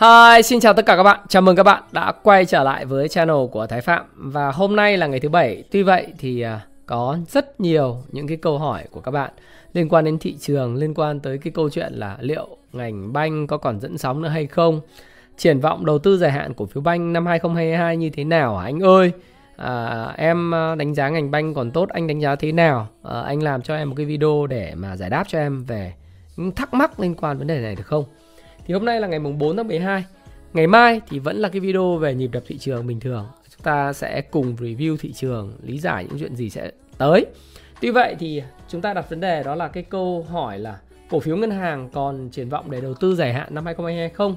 Hi, xin chào tất cả các bạn. Chào mừng các bạn đã quay trở lại với channel của Thái Phạm và hôm nay là ngày thứ bảy. Tuy vậy thì à, có rất nhiều những cái câu hỏi của các bạn liên quan đến thị trường, liên quan tới cái câu chuyện là liệu ngành banh có còn dẫn sóng nữa hay không? Triển vọng đầu tư dài hạn cổ phiếu banh năm 2022 như thế nào hả anh ơi? À, em à, đánh giá ngành banh còn tốt, anh đánh giá thế nào? À, anh làm cho em một cái video để mà giải đáp cho em về những thắc mắc liên quan vấn đề này được không? Thì hôm nay là ngày mùng 4 tháng 12. Ngày mai thì vẫn là cái video về nhịp đập thị trường bình thường. Chúng ta sẽ cùng review thị trường, lý giải những chuyện gì sẽ tới. Tuy vậy thì chúng ta đặt vấn đề đó là cái câu hỏi là cổ phiếu ngân hàng còn triển vọng để đầu tư dài hạn năm 2022 không?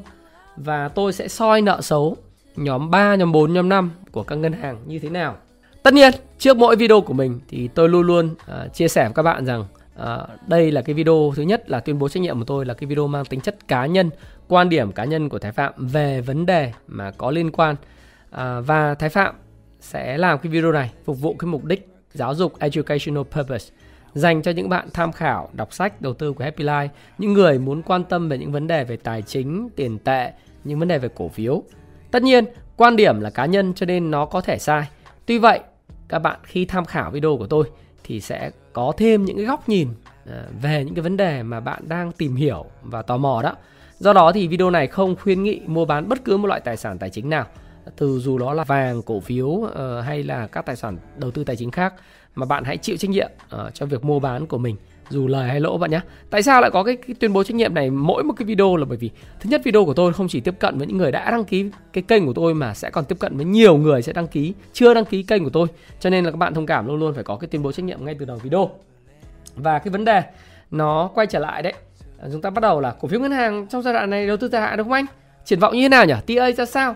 Và tôi sẽ soi nợ xấu nhóm 3, nhóm 4, nhóm 5 của các ngân hàng như thế nào. Tất nhiên, trước mỗi video của mình thì tôi luôn luôn uh, chia sẻ với các bạn rằng À, đây là cái video thứ nhất là tuyên bố trách nhiệm của tôi là cái video mang tính chất cá nhân, quan điểm cá nhân của Thái Phạm về vấn đề mà có liên quan à, và Thái Phạm sẽ làm cái video này phục vụ cái mục đích giáo dục educational purpose dành cho những bạn tham khảo đọc sách đầu tư của Happy Life, những người muốn quan tâm về những vấn đề về tài chính, tiền tệ, những vấn đề về cổ phiếu. Tất nhiên, quan điểm là cá nhân cho nên nó có thể sai. Tuy vậy, các bạn khi tham khảo video của tôi thì sẽ có thêm những cái góc nhìn ờ, về những cái vấn đề mà bạn đang tìm hiểu và tò mò đó. Do đó thì video này không khuyến nghị mua bán bất cứ một loại tài sản tài chính nào từ dù đó là vàng, cổ phiếu ờ, hay là các tài sản đầu tư tài chính khác mà bạn hãy chịu trách nhiệm ờ, cho việc mua bán của mình dù lời hay lỗ bạn nhé. Tại sao lại có cái, cái tuyên bố trách nhiệm này mỗi một cái video là bởi vì thứ nhất video của tôi không chỉ tiếp cận với những người đã đăng ký cái kênh của tôi mà sẽ còn tiếp cận với nhiều người sẽ đăng ký chưa đăng ký kênh của tôi. Cho nên là các bạn thông cảm luôn luôn phải có cái tuyên bố trách nhiệm ngay từ đầu video. Và cái vấn đề nó quay trở lại đấy. À, chúng ta bắt đầu là cổ phiếu ngân hàng trong giai đoạn này đầu tư dài hạn đúng không anh? Triển vọng như thế nào nhỉ? TA ra sao?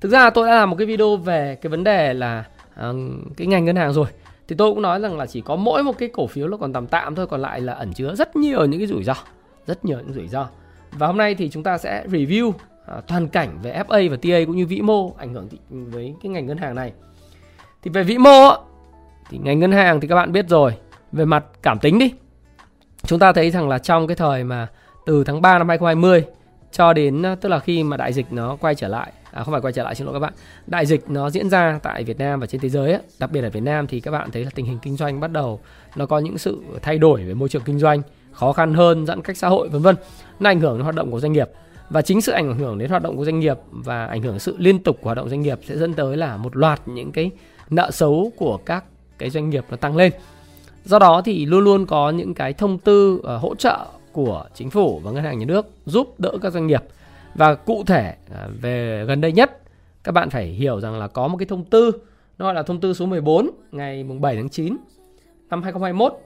Thực ra tôi đã làm một cái video về cái vấn đề là uh, cái ngành ngân hàng rồi thì tôi cũng nói rằng là chỉ có mỗi một cái cổ phiếu nó còn tạm tạm thôi còn lại là ẩn chứa rất nhiều những cái rủi ro rất nhiều những rủi ro. Và hôm nay thì chúng ta sẽ review à, toàn cảnh về FA và TA cũng như vĩ mô ảnh hưởng với cái ngành ngân hàng này. Thì về vĩ mô thì ngành ngân hàng thì các bạn biết rồi. Về mặt cảm tính đi chúng ta thấy rằng là trong cái thời mà từ tháng 3 năm 2020 cho đến à, tức là khi mà đại dịch nó quay trở lại à, không phải quay trở lại xin lỗi các bạn. Đại dịch nó diễn ra tại Việt Nam và trên thế giới ấy, đặc biệt ở Việt Nam thì các bạn thấy là tình hình kinh doanh bắt đầu nó có những sự thay đổi về môi trường kinh doanh khó khăn hơn giãn cách xã hội vân vân. Nó ảnh hưởng đến hoạt động của doanh nghiệp. Và chính sự ảnh hưởng đến hoạt động của doanh nghiệp và ảnh hưởng sự liên tục của hoạt động doanh nghiệp sẽ dẫn tới là một loạt những cái nợ xấu của các cái doanh nghiệp nó tăng lên. Do đó thì luôn luôn có những cái thông tư uh, hỗ trợ của chính phủ và ngân hàng nhà nước giúp đỡ các doanh nghiệp và cụ thể à, về gần đây nhất, các bạn phải hiểu rằng là có một cái thông tư, nó gọi là thông tư số 14 ngày mùng 7 tháng 9 năm 2021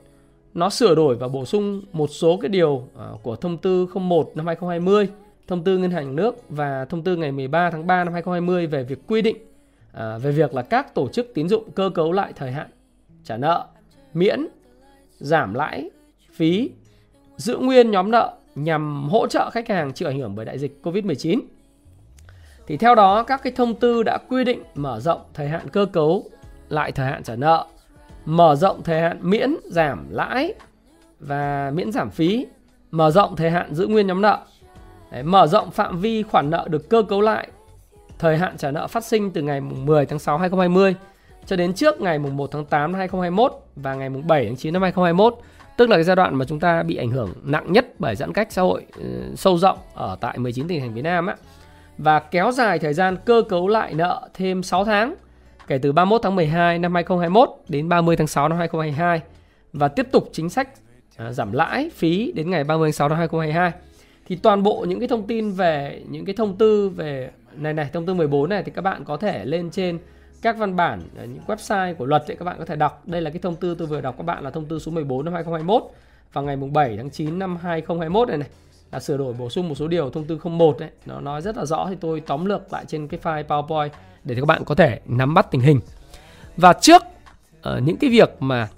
nó sửa đổi và bổ sung một số cái điều à, của thông tư 01 năm 2020 thông tư ngân hàng nhà nước và thông tư ngày 13 tháng 3 năm 2020 về việc quy định à, về việc là các tổ chức tín dụng cơ cấu lại thời hạn trả nợ miễn giảm lãi phí giữ nguyên nhóm nợ nhằm hỗ trợ khách hàng chịu ảnh hưởng bởi đại dịch Covid-19. Thì theo đó các cái thông tư đã quy định mở rộng thời hạn cơ cấu lại thời hạn trả nợ, mở rộng thời hạn miễn giảm lãi và miễn giảm phí, mở rộng thời hạn giữ nguyên nhóm nợ, Đấy, mở rộng phạm vi khoản nợ được cơ cấu lại thời hạn trả nợ phát sinh từ ngày 10 tháng 6 2020 cho đến trước ngày 1 tháng 8 năm 2021 và ngày 7 tháng 9 năm 2021 tức là cái giai đoạn mà chúng ta bị ảnh hưởng nặng nhất bởi giãn cách xã hội ừ, sâu rộng ở tại 19 tỉnh thành phía Nam á, và kéo dài thời gian cơ cấu lại nợ thêm 6 tháng kể từ 31 tháng 12 năm 2021 đến 30 tháng 6 năm 2022 và tiếp tục chính sách à, giảm lãi phí đến ngày 30 tháng 6 năm 2022 thì toàn bộ những cái thông tin về, những cái thông tư về, này này, thông tư 14 này thì các bạn có thể lên trên các văn bản ờ, những website của luật thì các bạn có thể đọc. Đây là cái thông tư tôi vừa đọc các bạn là thông tư số 14 năm 2021 vào ngày mùng 7 tháng 9 năm 2021 này này. là sửa đổi bổ sung một số điều thông tư 01 đấy nó nói rất là rõ thì tôi tóm lược lại trên cái file PowerPoint để các bạn có thể nắm bắt tình hình và trước uh, những cái việc mà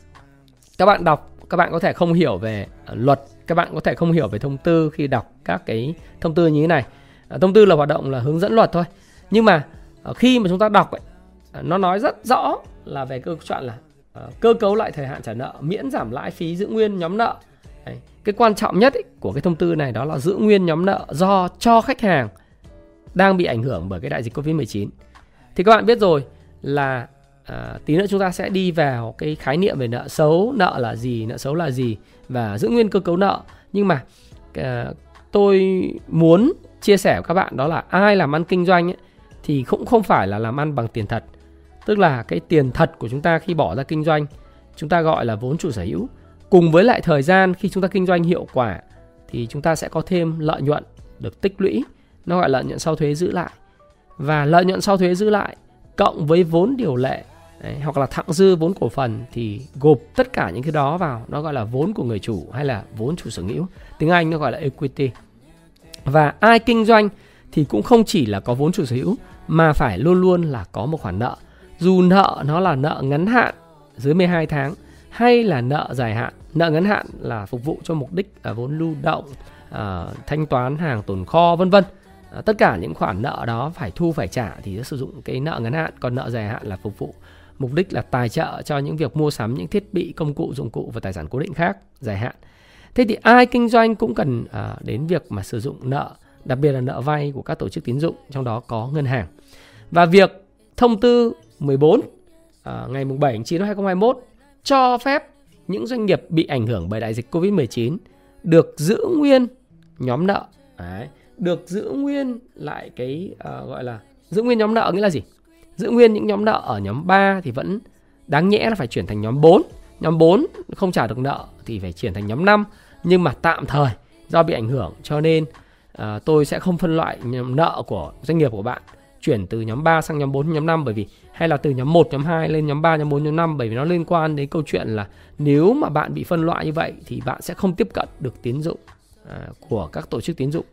các bạn đọc các bạn có thể không hiểu về uh, luật các bạn có thể không hiểu về thông tư khi đọc các cái thông tư như thế này uh, thông tư là hoạt động là hướng dẫn luật thôi nhưng mà uh, khi mà chúng ta đọc ấy, nó nói rất rõ là về câu chuyện là uh, cơ cấu lại thời hạn trả nợ miễn giảm lãi phí giữ nguyên nhóm nợ. Đấy. cái quan trọng nhất ấy, của cái thông tư này đó là giữ nguyên nhóm nợ do cho khách hàng đang bị ảnh hưởng bởi cái đại dịch Covid 19 thì các bạn biết rồi là à, tí nữa chúng ta sẽ đi vào cái khái niệm về nợ xấu nợ là gì nợ xấu là gì và giữ nguyên cơ cấu nợ. Nhưng mà à, tôi muốn chia sẻ với các bạn đó là ai làm ăn kinh doanh ấy, thì cũng không phải là làm ăn bằng tiền thật tức là cái tiền thật của chúng ta khi bỏ ra kinh doanh chúng ta gọi là vốn chủ sở hữu. Cùng với lại thời gian khi chúng ta kinh doanh hiệu quả thì chúng ta sẽ có thêm lợi nhuận được tích lũy. Nó gọi là lợi nhuận sau thuế giữ lại. Và lợi nhuận sau thuế giữ lại cộng với vốn điều lệ đấy, hoặc là thặng dư vốn cổ phần thì gộp tất cả những cái đó vào. Nó gọi là vốn của người chủ hay là vốn chủ sở hữu. Tiếng Anh nó gọi là equity. Và ai kinh doanh thì cũng không chỉ là có vốn chủ sở hữu mà phải luôn luôn là có một khoản nợ dù nợ nó là nợ ngắn hạn dưới 12 tháng hay là nợ dài hạn nợ ngắn hạn là phục vụ cho mục đích là vốn lưu động à, thanh toán hàng tồn kho vân vân. À, tất cả những khoản nợ đó phải thu phải trả thì sẽ sử dụng cái nợ ngắn hạn. Còn nợ dài hạn là phục vụ mục đích là tài trợ cho những việc mua sắm những thiết bị công cụ dụng cụ và tài sản cố định khác dài hạn. Thế thì ai kinh doanh cũng cần à, đến việc mà sử dụng nợ đặc biệt là nợ vay của các tổ chức tín dụng trong đó có ngân hàng. Và việc thông tư 14 à, ngày 7 tháng 9 năm 2021 cho phép những doanh nghiệp bị ảnh hưởng bởi đại dịch Covid-19 được giữ nguyên nhóm nợ. Đấy, được giữ nguyên lại cái uh, gọi là giữ nguyên nhóm nợ nghĩa là gì? Giữ nguyên những nhóm nợ ở nhóm 3 thì vẫn đáng nhẽ là phải chuyển thành nhóm 4. Nhóm 4 không trả được nợ thì phải chuyển thành nhóm 5 nhưng mà tạm thời do bị ảnh hưởng cho nên uh, tôi sẽ không phân loại nhóm nợ của doanh nghiệp của bạn chuyển từ nhóm 3 sang nhóm 4 nhóm 5 bởi vì hay là từ nhóm 1 nhóm 2 lên nhóm 3 nhóm 4 nhóm 5 bởi vì nó liên quan đến câu chuyện là nếu mà bạn bị phân loại như vậy thì bạn sẽ không tiếp cận được tín dụng à, của các tổ chức tín dụng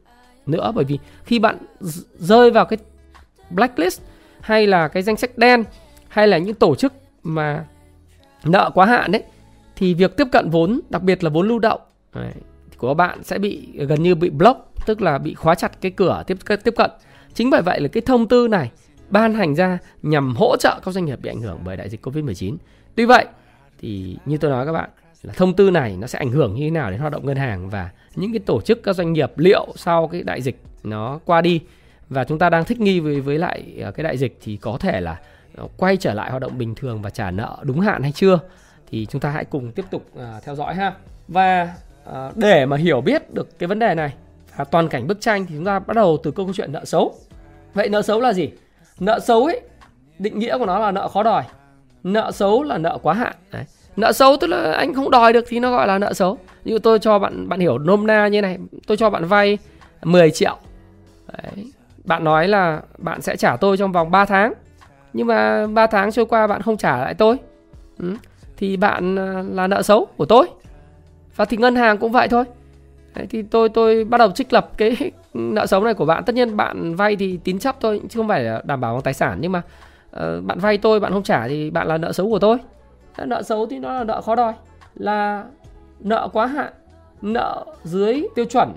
nữa. Bởi vì khi bạn rơi vào cái blacklist hay là cái danh sách đen hay là những tổ chức mà nợ quá hạn đấy thì việc tiếp cận vốn đặc biệt là vốn lưu động đấy, của bạn sẽ bị gần như bị block tức là bị khóa chặt cái cửa tiếp tiếp cận. Chính bởi vậy là cái thông tư này ban hành ra nhằm hỗ trợ các doanh nghiệp bị ảnh hưởng bởi đại dịch Covid-19. Tuy vậy thì như tôi nói các bạn là thông tư này nó sẽ ảnh hưởng như thế nào đến hoạt động ngân hàng và những cái tổ chức các doanh nghiệp liệu sau cái đại dịch nó qua đi. Và chúng ta đang thích nghi với với lại à, cái đại dịch thì có thể là à, quay trở lại hoạt động bình thường và trả nợ đúng hạn hay chưa? Thì chúng ta hãy cùng tiếp tục uh, theo dõi ha. Và uh, để mà hiểu biết được cái vấn đề này và toàn cảnh bức tranh thì chúng ta bắt đầu từ câu chuyện nợ xấu. Vậy nợ xấu là gì? Nợ xấu ấy, định nghĩa của nó là nợ khó đòi. Nợ xấu là nợ quá hạn. Đấy. Nợ xấu tức là anh không đòi được thì nó gọi là nợ xấu. Như tôi cho bạn bạn hiểu nôm na như này, tôi cho bạn vay 10 triệu. Đấy. Bạn nói là bạn sẽ trả tôi trong vòng 3 tháng. Nhưng mà 3 tháng trôi qua bạn không trả lại tôi. Ừ. Thì bạn à, là nợ xấu của tôi. Và thì ngân hàng cũng vậy thôi. Đấy, thì tôi tôi bắt đầu trích lập cái nợ xấu này của bạn. Tất nhiên bạn vay thì tín chấp thôi chứ không phải là đảm bảo bằng tài sản. Nhưng mà uh, bạn vay tôi bạn không trả thì bạn là nợ xấu của tôi. Nợ xấu thì nó là nợ khó đòi. Là nợ quá hạn nợ dưới tiêu chuẩn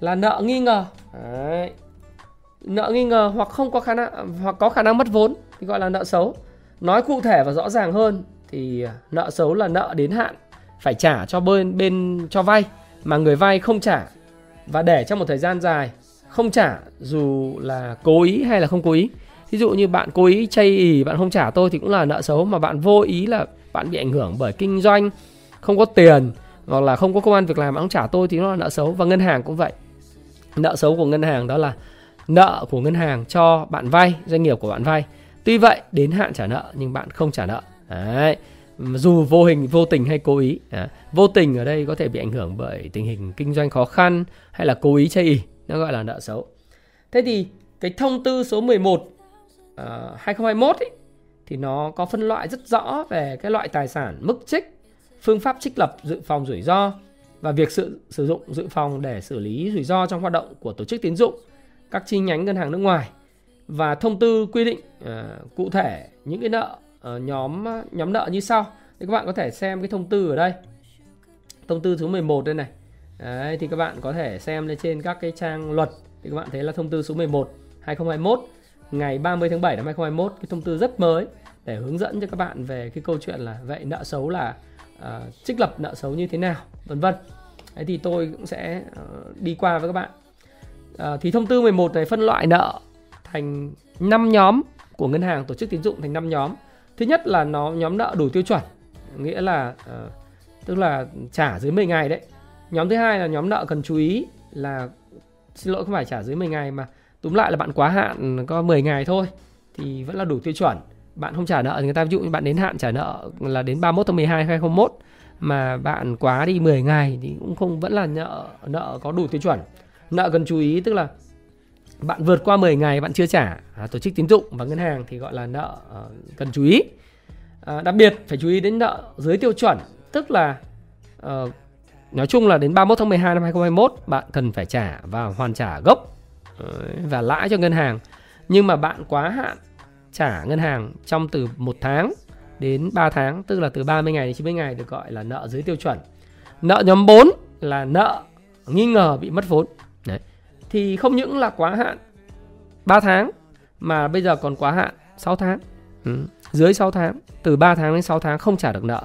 là nợ nghi ngờ. Đấy. nợ nghi ngờ hoặc không có khả năng hoặc có khả năng mất vốn thì gọi là nợ xấu. Nói cụ thể và rõ ràng hơn thì nợ xấu là nợ đến hạn phải trả cho bên bên cho vay mà người vay không trả. Và để trong một thời gian dài không trả, dù là cố ý hay là không cố ý. Ví dụ như bạn cố ý chây ì, bạn không trả tôi thì cũng là nợ xấu, mà bạn vô ý là bạn bị ảnh hưởng bởi kinh doanh, không có tiền, hoặc là không có công an việc làm bạn không trả tôi thì nó là nợ xấu. Và ngân hàng cũng vậy. Nợ xấu của ngân hàng đó là nợ của ngân hàng cho bạn vay, doanh nghiệp của bạn vay. Tuy vậy, đến hạn trả nợ nhưng bạn không trả nợ. Đấy dù vô hình vô tình hay cố ý à, vô tình ở đây có thể bị ảnh hưởng bởi tình hình kinh doanh khó khăn hay là cố ý chây ý nó gọi là nợ xấu. Thế thì cái thông tư số 11 uh, 2021 ấy, thì nó có phân loại rất rõ về cái loại tài sản mức trích phương pháp trích lập dự phòng rủi ro và việc sử, sử dụng dự phòng để xử lý rủi ro trong hoạt động của tổ chức tín dụng, các chi nhánh ngân hàng nước ngoài và thông tư quy định uh, cụ thể những cái nợ uh, nhóm ờ, nhóm nợ như sau. Thì các bạn có thể xem cái thông tư ở đây. Thông tư số 11 đây này. Đấy, thì các bạn có thể xem lên trên các cái trang luật thì các bạn thấy là thông tư số 11 2021 ngày 30 tháng 7 năm 2021 cái thông tư rất mới để hướng dẫn cho các bạn về cái câu chuyện là vậy nợ xấu là uh, trích lập nợ xấu như thế nào vân vân Đấy thì tôi cũng sẽ uh, đi qua với các bạn uh, thì thông tư 11 này phân loại nợ thành 5 nhóm của ngân hàng tổ chức tín dụng thành 5 nhóm thứ nhất là nó nhóm nợ đủ tiêu chuẩn nghĩa là uh, tức là trả dưới 10 ngày đấy nhóm thứ hai là nhóm nợ cần chú ý là xin lỗi không phải trả dưới 10 ngày mà túm lại là bạn quá hạn có 10 ngày thôi thì vẫn là đủ tiêu chuẩn bạn không trả nợ thì người ta ví dụ như bạn đến hạn trả nợ là đến 31 tháng 12 2021 mà bạn quá đi 10 ngày thì cũng không vẫn là nợ nợ có đủ tiêu chuẩn. Nợ cần chú ý tức là bạn vượt qua 10 ngày bạn chưa trả à, tổ chức tín dụng và ngân hàng thì gọi là nợ uh, cần chú ý. À, đặc biệt phải chú ý đến nợ dưới tiêu chuẩn tức là uh, nói chung là đến 31 tháng 12 năm 2021 bạn cần phải trả và hoàn trả gốc ờ, và lãi cho ngân hàng. Nhưng mà bạn quá hạn trả ngân hàng trong từ 1 tháng đến 3 tháng, tức là từ 30 ngày đến 90 ngày được gọi là nợ dưới tiêu chuẩn. Nợ nhóm 4 là nợ nghi ngờ bị mất vốn. Thì không những là quá hạn 3 tháng mà bây giờ còn quá hạn 6 tháng. Ừ. Dưới 6 tháng, từ 3 tháng đến 6 tháng không trả được nợ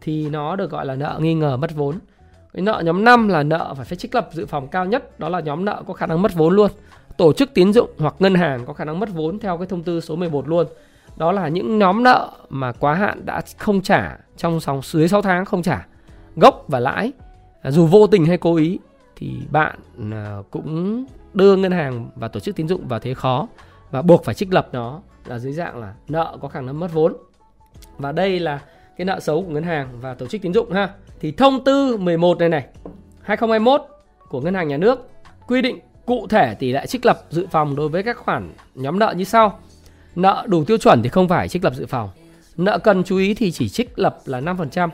thì nó được gọi là nợ nghi ngờ mất vốn. Cái nợ nhóm 5 là nợ phải phải trích lập dự phòng cao nhất, đó là nhóm nợ có khả năng mất vốn luôn tổ chức tín dụng hoặc ngân hàng có khả năng mất vốn theo cái thông tư số 11 luôn. Đó là những nhóm nợ mà quá hạn đã không trả trong vòng dưới 6 tháng không trả gốc và lãi dù vô tình hay cố ý thì bạn à, cũng đưa ngân hàng và tổ chức tín dụng vào thế khó và buộc phải trích lập nó là dưới dạng là nợ có khả năng mất vốn. Và đây là cái nợ xấu của ngân hàng và tổ chức tín dụng ha. Thì thông tư 11 này này 2021 của ngân hàng nhà nước quy định Cụ thể tỷ lệ trích lập dự phòng đối với các khoản nhóm nợ như sau. Nợ đủ tiêu chuẩn thì không phải trích lập dự phòng. Nợ cần chú ý thì chỉ trích lập là 5%.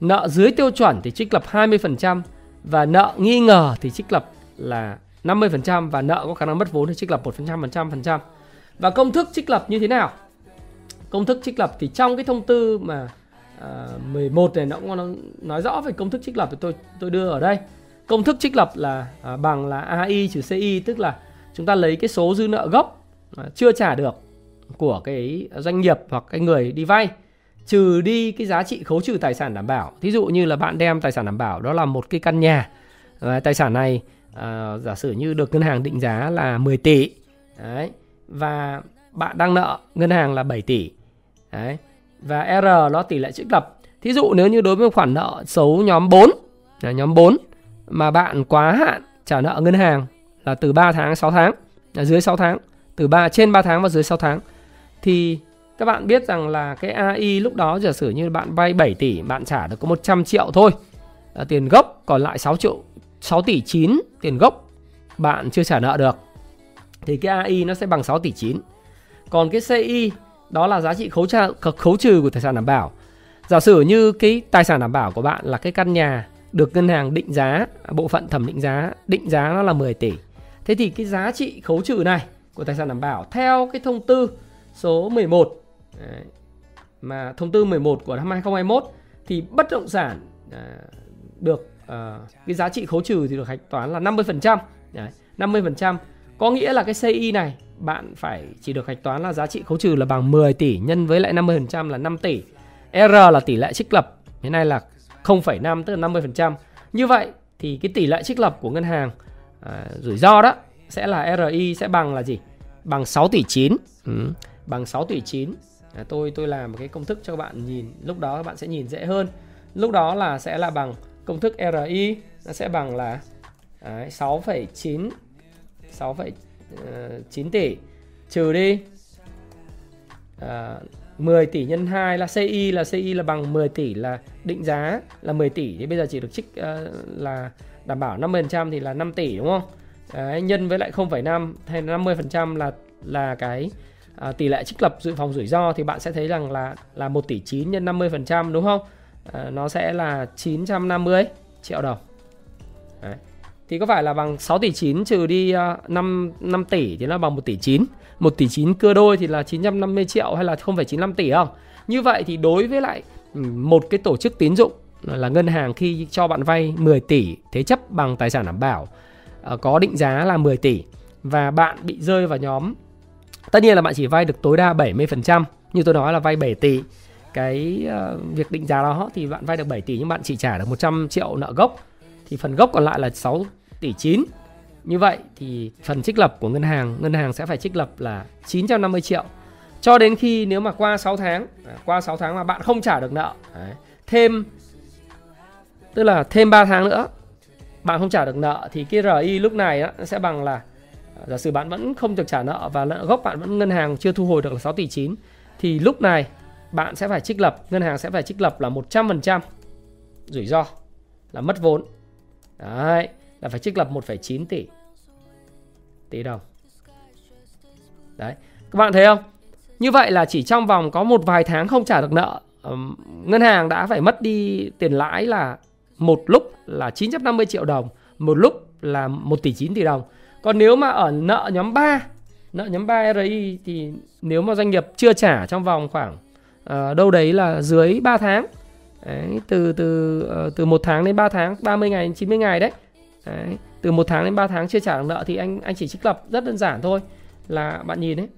Nợ dưới tiêu chuẩn thì trích lập 20% và nợ nghi ngờ thì trích lập là 50% và nợ có khả năng mất vốn thì trích lập 1% phần trăm. Và công thức trích lập như thế nào? Công thức trích lập thì trong cái thông tư mà à, 11 này nó cũng nói rõ về công thức trích lập thì tôi tôi đưa ở đây công thức trích lập là à, bằng là AI trừ CI tức là chúng ta lấy cái số dư nợ gốc à, chưa trả được của cái doanh nghiệp hoặc cái người đi vay trừ đi cái giá trị khấu trừ tài sản đảm bảo. Thí dụ như là bạn đem tài sản đảm bảo đó là một cái căn nhà. Và tài sản này à, giả sử như được ngân hàng định giá là 10 tỷ. Đấy. Và bạn đang nợ ngân hàng là 7 tỷ. Đấy. Và R nó tỷ lệ trích lập. Thí dụ nếu như đối với khoản nợ xấu nhóm 4 là nhóm 4 mà bạn quá hạn trả nợ ngân hàng là từ 3 tháng 6 tháng là dưới 6 tháng từ 3 trên 3 tháng và dưới 6 tháng thì các bạn biết rằng là cái AI lúc đó giả sử như bạn vay 7 tỷ bạn trả được có 100 triệu thôi à, tiền gốc còn lại 6 triệu 6 tỷ 9 tiền gốc bạn chưa trả nợ được thì cái AI nó sẽ bằng 6 tỷ 9 còn cái CI đó là giá trị khấu, tra, khấu trừ của tài sản đảm bảo. Giả sử như cái tài sản đảm bảo của bạn là cái căn nhà được ngân hàng định giá à, bộ phận thẩm định giá định giá nó là 10 tỷ. Thế thì cái giá trị khấu trừ này của tài sản đảm bảo theo cái thông tư số 11 đấy, mà thông tư 11 của năm 2021 thì bất động sản à, được à, cái giá trị khấu trừ thì được hạch toán là 50%. Đấy, 50% có nghĩa là cái CI này bạn phải chỉ được hạch toán là giá trị khấu trừ là bằng 10 tỷ nhân với lại 50% là 5 tỷ. R là tỷ lệ trích lập. hiện nay là 0,5 tức là 50%. Như vậy thì cái tỷ lệ trích lập của ngân hàng à, rủi ro đó sẽ là RI sẽ bằng là gì? Bằng 6 tỷ 9. Ừ, bằng 6 tỷ 9. À, tôi tôi làm một cái công thức cho các bạn nhìn, lúc đó các bạn sẽ nhìn dễ hơn. Lúc đó là sẽ là bằng công thức RI nó sẽ bằng là 6,9 6,9 ờ, tỷ trừ đi ờ, à, 10 tỷ nhân 2 là CI là CI là bằng 10 tỷ là định giá là 10 tỷ thì bây giờ chỉ được trích uh, là đảm bảo 50% thì là 5 tỷ đúng không? Đấy, nhân với lại 0,5 hay 50% là là cái à, tỷ lệ trích lập dự phòng rủi ro thì bạn sẽ thấy rằng là là 1 tỷ 9 nhân 50% đúng không? À, nó sẽ là 950 triệu đồng. Đấy. Thì có phải là bằng 6 tỷ 9 trừ đi ờ, 5, 5 tỷ thì nó bằng 1 tỷ 9 1 tỷ 9 cưa đôi thì là 950 triệu hay là 0,95 tỷ không? Như vậy thì đối với lại ừ, một cái tổ chức tín dụng là ngân hàng khi cho bạn vay 10 tỷ thế chấp bằng tài sản đảm bảo có định giá là 10 tỷ và bạn bị rơi vào nhóm tất nhiên là bạn chỉ vay được tối đa 70% như tôi nói là vay 7 tỷ. Cái uh, việc định giá đó thì bạn vay được 7 tỷ nhưng bạn chỉ trả được 100 triệu nợ gốc. Thì phần gốc còn lại là 6 tỷ 9 như vậy thì phần trích lập của ngân hàng ngân hàng sẽ phải trích lập là 950 triệu. Cho đến khi nếu mà qua 6 tháng à, qua 6 tháng mà bạn không trả được nợ đấy, thêm tức là thêm 3 tháng nữa bạn không trả được nợ thì cái RI lúc này đó, sẽ bằng là giả sử bạn vẫn không được trả nợ và nợ gốc bạn vẫn ngân hàng chưa thu hồi được là 6 tỷ 9 thì lúc này bạn sẽ phải trích lập ngân hàng sẽ phải trích lập là 100% rủi ro là mất vốn. Đấy là phải trích lập 1,9 tỷ. Tỷ đồng đấy các bạn thấy không? Như vậy là chỉ trong vòng có một vài tháng không trả được nợ ngân hàng đã phải mất đi tiền lãi là một lúc là 950 triệu đồng một lúc là 1 tỷ 9 tỷ đồng còn nếu mà ở nợ nhóm 3 nợ nhóm 3 RI thì nếu mà doanh nghiệp chưa trả trong vòng khoảng uh, đâu đấy là dưới 3 tháng đấy, từ từ uh, từ 1 tháng đến 3 tháng 30 ngày đến 90 ngày đấy. đấy từ 1 tháng đến 3 tháng chưa trả được nợ thì anh anh chỉ trích lập rất đơn giản thôi là bạn nhìn đấy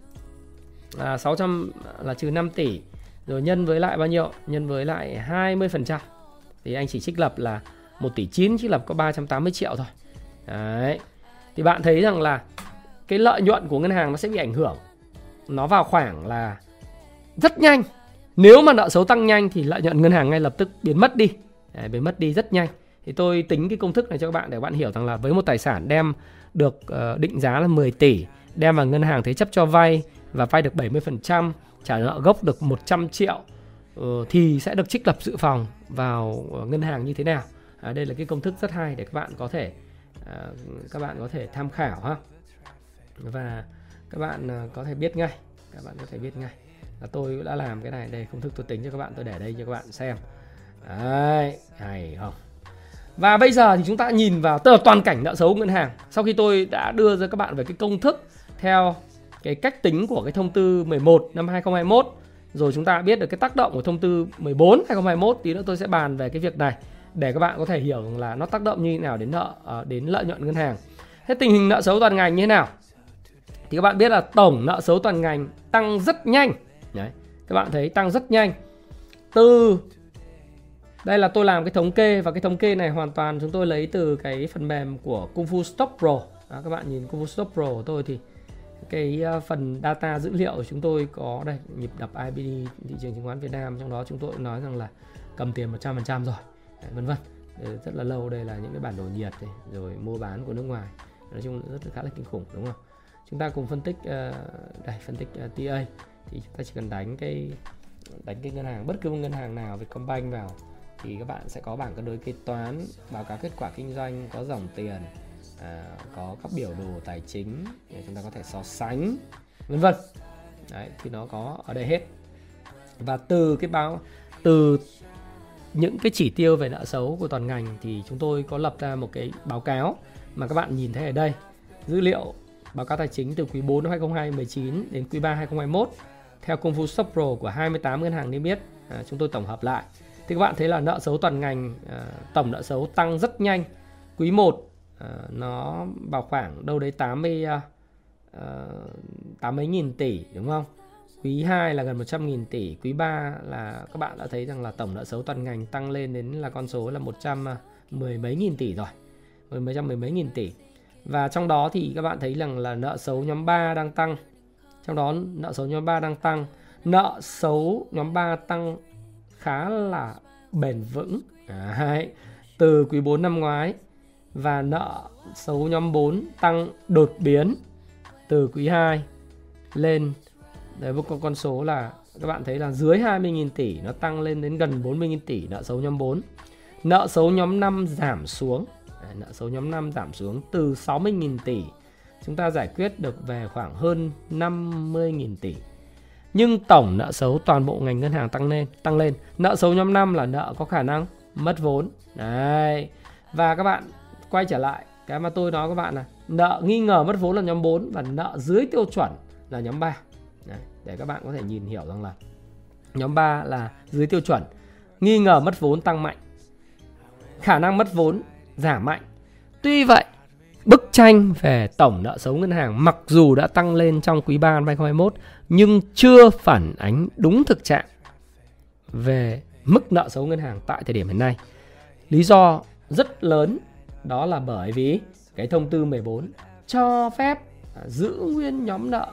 À, 600 là trừ 5 tỷ rồi nhân với lại bao nhiêu nhân với lại 20%. thì anh chỉ trích lập là 1 tỷ 9 trích lập có 380 triệu thôi đấy thì bạn thấy rằng là cái lợi nhuận của ngân hàng nó sẽ bị ảnh hưởng. Nó vào khoảng là rất nhanh. Nếu mà nợ xấu tăng nhanh thì lợi nhuận ngân hàng ngay lập tức biến mất đi. Đấy, biến mất đi rất nhanh. Thì tôi tính cái công thức này cho các bạn để bạn hiểu rằng là với một tài sản đem được ờ, định giá là 10 tỷ đem vào ngân hàng thế chấp cho vay và vay được 70% trả nợ gốc được 100 triệu ờ, thì sẽ được trích lập dự phòng vào ờ, ngân hàng như thế nào? À, đây là cái công thức rất hay để các bạn có thể Ờ, các bạn có thể tham khảo ha. Và các bạn ờ, có thể biết ngay, các bạn có thể biết ngay là tôi đã làm cái này. Đây công thức tôi tính cho các bạn, tôi để đây cho các bạn xem. Đấy, hay không? Và bây giờ thì chúng ta nhìn vào tờ toàn cảnh nợ xấu ngân hàng. Sau khi tôi đã đưa ra các bạn về cái công thức theo cái cách tính của cái thông tư 11 năm 2021 rồi chúng ta biết được cái tác động của thông tư 14 2021 tí nữa tôi sẽ bàn về cái việc này để các bạn có thể hiểu là nó tác động như thế nào đến nợ à, đến lợi nhuận ngân hàng. Thế tình hình nợ xấu toàn ngành như thế nào? Thì các bạn biết là tổng nợ xấu toàn ngành tăng rất nhanh Đấy. Các bạn thấy tăng rất nhanh. Từ đây là tôi làm cái thống kê và cái thống kê này hoàn toàn chúng tôi lấy từ cái phần mềm của Kung Fu Stock Pro. Đó, các bạn nhìn Kung Fu Stock Pro của tôi thì cái à, phần data dữ liệu chúng tôi có đây nhịp đập IBD thị trường chứng khoán Việt Nam trong đó chúng tôi nói rằng là cầm tiền 100% rồi vân vân. Rất là lâu đây là những cái bản đồ nhiệt này, rồi mua bán của nước ngoài. Nói chung rất là khá là kinh khủng đúng không? Chúng ta cùng phân tích uh, đây phân tích uh, TA. Thì chúng ta chỉ cần đánh cái đánh cái ngân hàng bất cứ một ngân hàng nào Vietcombank vào thì các bạn sẽ có bảng cân đối kế toán báo cáo kết quả kinh doanh có dòng tiền à, có các biểu đồ tài chính để chúng ta có thể so sánh vân vân. Đấy thì nó có ở đây hết. Và từ cái báo từ những cái chỉ tiêu về nợ xấu của toàn ngành thì chúng tôi có lập ra một cái báo cáo mà các bạn nhìn thấy ở đây. Dữ liệu báo cáo tài chính từ quý 4 năm 2019 đến quý 3 2021 theo công vụ Stock Pro của 28 ngân hàng niêm yết à, chúng tôi tổng hợp lại. Thì các bạn thấy là nợ xấu toàn ngành à, tổng nợ xấu tăng rất nhanh. Quý 1 à, nó vào khoảng đâu đấy 80 à, à, tám mấy nghìn tỷ đúng không? Quý 2 là gần 100.000 tỷ, quý 3 là, các bạn đã thấy rằng là tổng nợ xấu toàn ngành tăng lên đến là con số là 110 mấy nghìn tỷ rồi mười mấy trăm mười mấy nghìn tỷ. Và trong đó thì các bạn thấy rằng là nợ xấu nhóm 3 đang tăng. Trong đó nợ xấu nhóm 3 đang tăng. Nợ xấu nhóm 3 tăng khá là bền vững. Đấy. từ quý 4 năm ngoái và nợ xấu nhóm 4 tăng đột biến từ quý 2 lên đấy một con số là các bạn thấy là dưới 20.000 tỷ nó tăng lên đến gần 40.000 tỷ nợ xấu nhóm 4 nợ xấu nhóm 5 giảm xuống đấy, nợ xấu nhóm 5 giảm xuống từ 60.000 tỷ chúng ta giải quyết được về khoảng hơn 50.000 tỷ. Nhưng tổng nợ xấu toàn bộ ngành ngân hàng tăng lên, tăng lên. Nợ xấu nhóm 5 là nợ có khả năng mất vốn. Đấy. Và các bạn quay trở lại cái mà tôi nói các bạn là nợ nghi ngờ mất vốn là nhóm 4 và nợ dưới tiêu chuẩn là nhóm 3 để các bạn có thể nhìn hiểu rằng là nhóm 3 là dưới tiêu chuẩn, nghi ngờ mất vốn tăng mạnh, khả năng mất vốn giảm mạnh tuy vậy, bức tranh về tổng nợ xấu ngân hàng mặc dù đã tăng lên trong quý 3 năm 2021 nhưng chưa phản ánh đúng thực trạng về mức nợ xấu ngân hàng tại thời điểm hiện nay. Lý do rất lớn đó là bởi vì cái thông tư 14 cho phép giữ nguyên nhóm nợ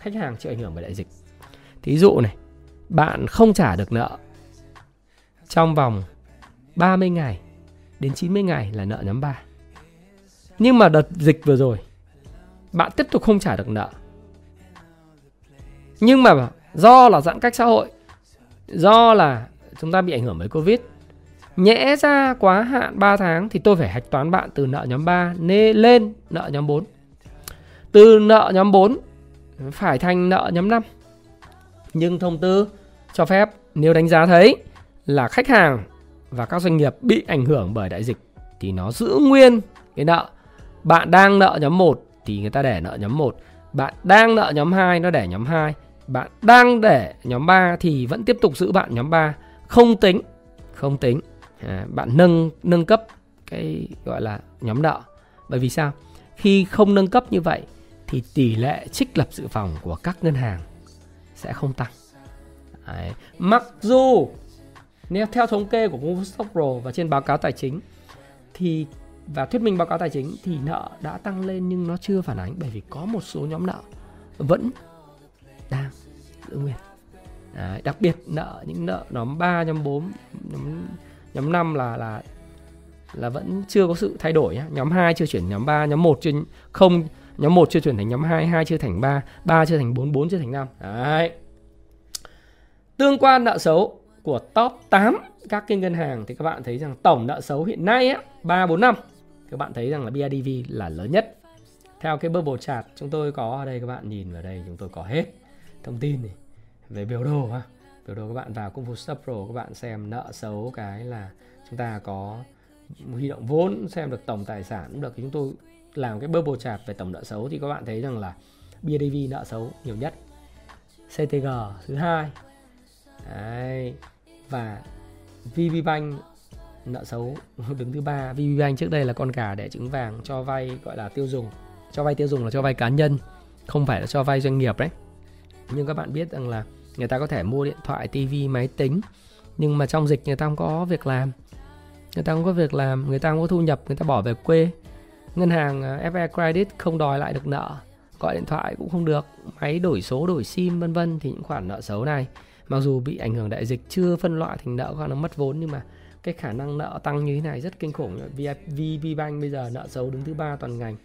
khách hàng chịu ảnh hưởng bởi đại dịch. Thí dụ này, bạn không trả được nợ trong vòng 30 ngày đến 90 ngày là nợ nhóm 3. Nhưng mà đợt dịch vừa rồi bạn tiếp tục không trả được nợ. Nhưng mà do là giãn cách xã hội, do là chúng ta bị ảnh hưởng bởi Covid, nhẽ ra quá hạn 3 tháng thì tôi phải hạch toán bạn từ nợ nhóm 3 lên nợ nhóm 4. Từ nợ nhóm 4 phải thành nợ nhóm 5. Nhưng thông tư cho phép nếu đánh giá thấy là khách hàng và các doanh nghiệp bị ảnh hưởng bởi đại dịch thì nó giữ nguyên cái nợ. Bạn đang nợ nhóm 1 thì người ta để nợ nhóm 1. Bạn đang nợ nhóm 2 nó để nhóm 2. Bạn đang để nhóm 3 thì vẫn tiếp tục giữ bạn nhóm 3. Không tính, không tính. À, bạn nâng nâng cấp cái gọi là nhóm nợ. Bởi vì sao? Khi không nâng cấp như vậy thì tỷ lệ trích lập dự phòng của các ngân hàng sẽ không tăng. Đấy. Mặc dù nếu theo thống kê của Google Stock Pro và trên báo cáo tài chính thì và thuyết minh báo cáo tài chính thì nợ đã tăng lên nhưng nó chưa phản ánh bởi vì có một số nhóm nợ vẫn đang giữ nguyên. Đấy, đặc biệt nợ những nợ nhóm 3, nhóm 4, nhóm nhóm 5 là là là vẫn chưa có sự thay đổi nhá. Nhóm 2 chưa chuyển nhóm 3, nhóm 1 chưa không nhóm 1 chưa chuyển thành nhóm 2, 2 chưa thành 3, 3 chưa thành 4, 4 chưa thành 5. Đấy. Tương quan nợ xấu của top 8 các cái ngân hàng thì các bạn thấy rằng tổng nợ xấu hiện nay á 3 4 5 các bạn thấy rằng là BIDV là lớn nhất. Theo cái bubble chart chúng tôi có ở đây các bạn nhìn vào đây chúng tôi có hết thông tin này về biểu đồ ha. Biểu đồ các bạn vào công vụ Stop Pro các bạn xem nợ xấu cái là chúng ta có huy động vốn xem được tổng tài sản cũng được thì chúng tôi làm cái bubble chart về tổng nợ xấu thì các bạn thấy rằng là BIDV nợ xấu nhiều nhất. CTG thứ hai. Đấy. và VPBank nợ xấu đứng thứ ba. VPBank trước đây là con gà đẻ trứng vàng cho vay, gọi là tiêu dùng. Cho vay tiêu dùng là cho vay cá nhân, không phải là cho vay doanh nghiệp đấy. Nhưng các bạn biết rằng là người ta có thể mua điện thoại tivi máy tính, nhưng mà trong dịch người ta không có việc làm. Người ta không có việc làm, người ta không có thu nhập, người ta bỏ về quê ngân hàng ờ, FE Credit không đòi lại được nợ gọi điện thoại cũng không được máy đổi số đổi sim vân vân thì những khoản nợ xấu này. Mặc dù bị ảnh hưởng đại dịch chưa phân loại thành nợ hoặc năng mất vốn nhưng mà cái khả năng nợ tăng như thế này rất kinh khủng. VPBank bây giờ nợ xấu đứng thứ ba toàn ngành.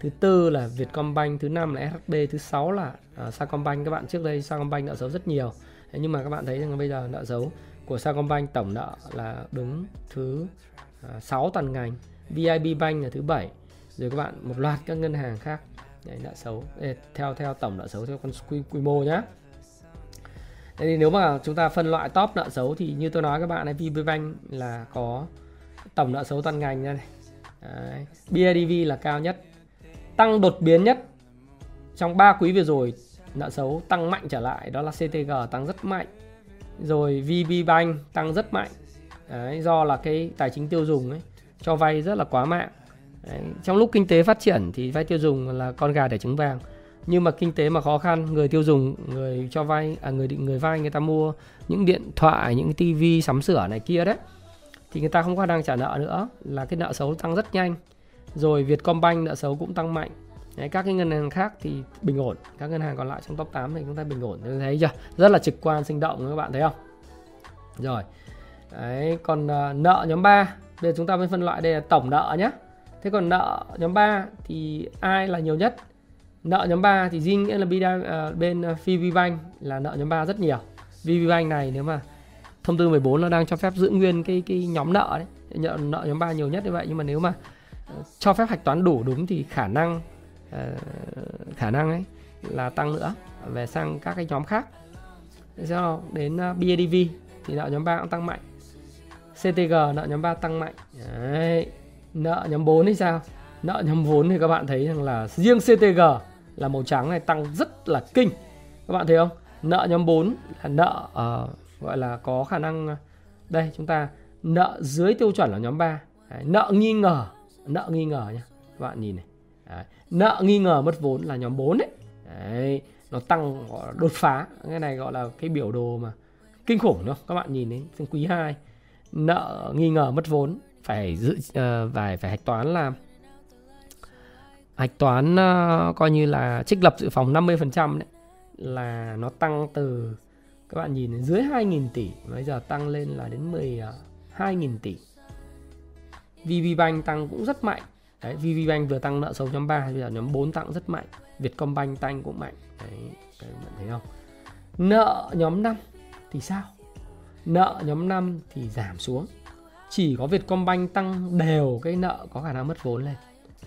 Thứ tư là Vietcombank thứ năm là SHB thứ sáu là uh, Sacombank. Các bạn trước đây Sacombank nợ xấu rất nhiều. Thế nhưng mà các bạn thấy rằng bây giờ nợ xấu của Sacombank tổng nợ là đứng thứ ờ, uh, 6 toàn ngành. VIB Bank là thứ bảy rồi các bạn một loạt các ngân hàng khác Đấy, nợ xấu Ê, theo theo tổng nợ xấu theo con quy, quy mô nhá Thế thì nếu mà chúng ta phân loại top nợ xấu thì như tôi nói các bạn này VPBank là có tổng nợ xấu toàn ngành nha này. Đấy. BIDV là cao nhất. Tăng đột biến nhất trong 3 quý vừa rồi nợ xấu tăng mạnh trở lại đó là CTG tăng rất mạnh. Rồi VPBank tăng rất mạnh. Đấy, do là cái tài chính tiêu dùng ấy cho vay rất là quá mạng. Đấy. Trong lúc kinh tế phát triển thì vay tiêu dùng là con gà để trứng vàng. Nhưng mà kinh tế mà khó khăn người tiêu dùng người cho vay à người định người vay người ta mua những điện thoại những tivi sắm sửa này kia đấy thì người ta không có đang trả nợ nữa là cái nợ xấu tăng rất nhanh. Rồi Vietcombank nợ xấu cũng tăng mạnh. Đấy, các cái ngân hàng khác thì bình ổn các ngân hàng còn lại trong top 8 thì chúng ta bình ổn. Thấy chưa? Rất là trực quan sinh động các bạn thấy không? Rồi đấy còn uh, nợ nhóm 3 bây giờ chúng ta mới phân loại đây là tổng nợ nhé thế còn nợ nhóm 3 thì ai là nhiều nhất? Nợ nhóm 3 thì riêng nghĩa là uh, bên à, uh, VPBank là nợ nhóm 3 rất nhiều. VPBank này nếu mà thông tư 14 nó đang cho phép giữ nguyên cái cái nhóm nợ đấy nợ, nợ nhóm 3 nhiều nhất như vậy. Nhưng mà nếu mà uh, cho phép hạch toán đủ đúng thì khả năng uh, khả năng ấy là tăng nữa về sang các cái nhóm khác. Do đến uh, BADV thì nợ nhóm 3 cũng tăng mạnh. CTG nợ nhóm 3 tăng mạnh. Đấy nợ nhóm 4 thì sao? Nợ nhóm vốn thì các bạn thấy rằng là riêng CTG là màu trắng này tăng rất là kinh. Các bạn thấy không? Nợ nhóm 4 là nợ uh, gọi là có khả năng ờ, đây chúng ta nợ dưới tiêu chuẩn là nhóm 3 Đấy, nợ nghi ngờ nợ nghi ngờ nhá. Các bạn nhìn này. Đấy, nợ nghi ngờ mất vốn là nhóm 4 đấy. đấy nó tăng gọi là đột phá. Cái này gọi là cái biểu đồ mà kinh khủng đúng không? các bạn nhìn đến quý 2 nợ nghi ngờ mất vốn phải dự uh, phải phải hạch toán là hạch toán uh, coi như là trích lập dự phòng 50% đấy là nó tăng từ các bạn nhìn dưới 2.000 tỷ bây giờ tăng lên là đến 12.000 ờ, tỷ. VB Bank tăng cũng rất mạnh. Đấy VB Bank vừa tăng nợ xấu nhóm 3 bây giờ nhóm 4 tăng rất mạnh. Vietcombank tăng cũng mạnh. Đấy các bạn thấy không? Nợ nhóm 5 thì sao? Nợ nhóm 5 thì giảm xuống chỉ có Vietcombank tăng đều cái nợ có khả năng mất vốn lên.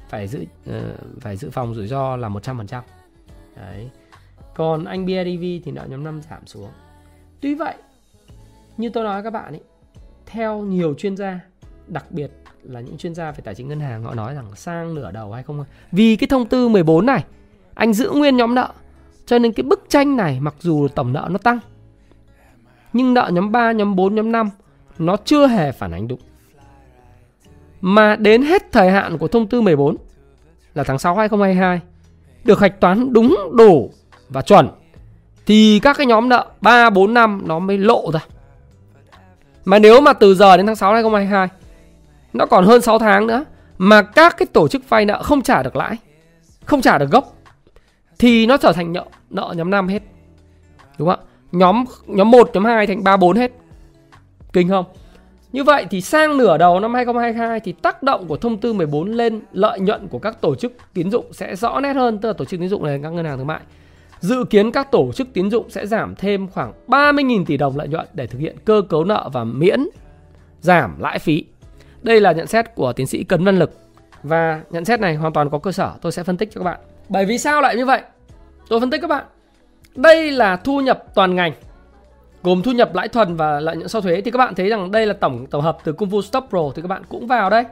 Phải giữ uh, phải dự phòng rủi ro là 100% đấy. Còn anh BIDV thì nợ nhóm 5 giảm xuống. Tuy vậy như tôi nói các bạn ấy theo nhiều chuyên gia đặc biệt là những chuyên gia về tài chính ngân hàng họ nói rằng sang nửa đầu hay không vì cái thông tư 14 này anh giữ nguyên nhóm nợ cho nên cái bức tranh này mặc dù tổng nợ nó tăng nhưng nợ nhóm 3, nhóm 4, nhóm 5 nó chưa hề phản ánh đúng. Mà đến hết thời hạn của thông tư 14 là tháng 6 2022 được hạch toán đúng đủ và chuẩn thì các cái nhóm nợ 3, 4, 5 nó mới lộ ra. Mà nếu mà từ giờ đến tháng 6 2022 nó còn hơn 6 tháng nữa mà các cái tổ chức vay nợ không trả được lãi, không trả được gốc thì nó trở thành nợ nợ nhóm 5 hết. Đúng không ạ? Nhóm nhóm 1, nhóm 2 thành 3 4 hết. Kinh không? Như vậy thì sang nửa đầu năm 2022 thì tác động của thông tư 14 lên lợi nhuận của các tổ chức tín dụng sẽ rõ nét hơn, tức là tổ chức tín dụng này các ngân hàng thương mại. Dự kiến các tổ chức tín dụng sẽ giảm thêm khoảng 30.000 tỷ đồng lợi nhuận để thực hiện cơ cấu nợ và miễn giảm lãi phí. Đây là nhận xét của tiến sĩ Cấn Văn Lực và nhận xét này hoàn toàn có cơ sở, tôi sẽ phân tích cho các bạn. Bởi vì sao lại như vậy? Tôi phân tích các bạn. Đây là thu nhập toàn ngành gồm thu nhập lãi thuần và lợi nhuận sau thuế thì các bạn thấy rằng đây là tổng tổng hợp từ Kung Fu Stop Pro thì các bạn cũng vào đây.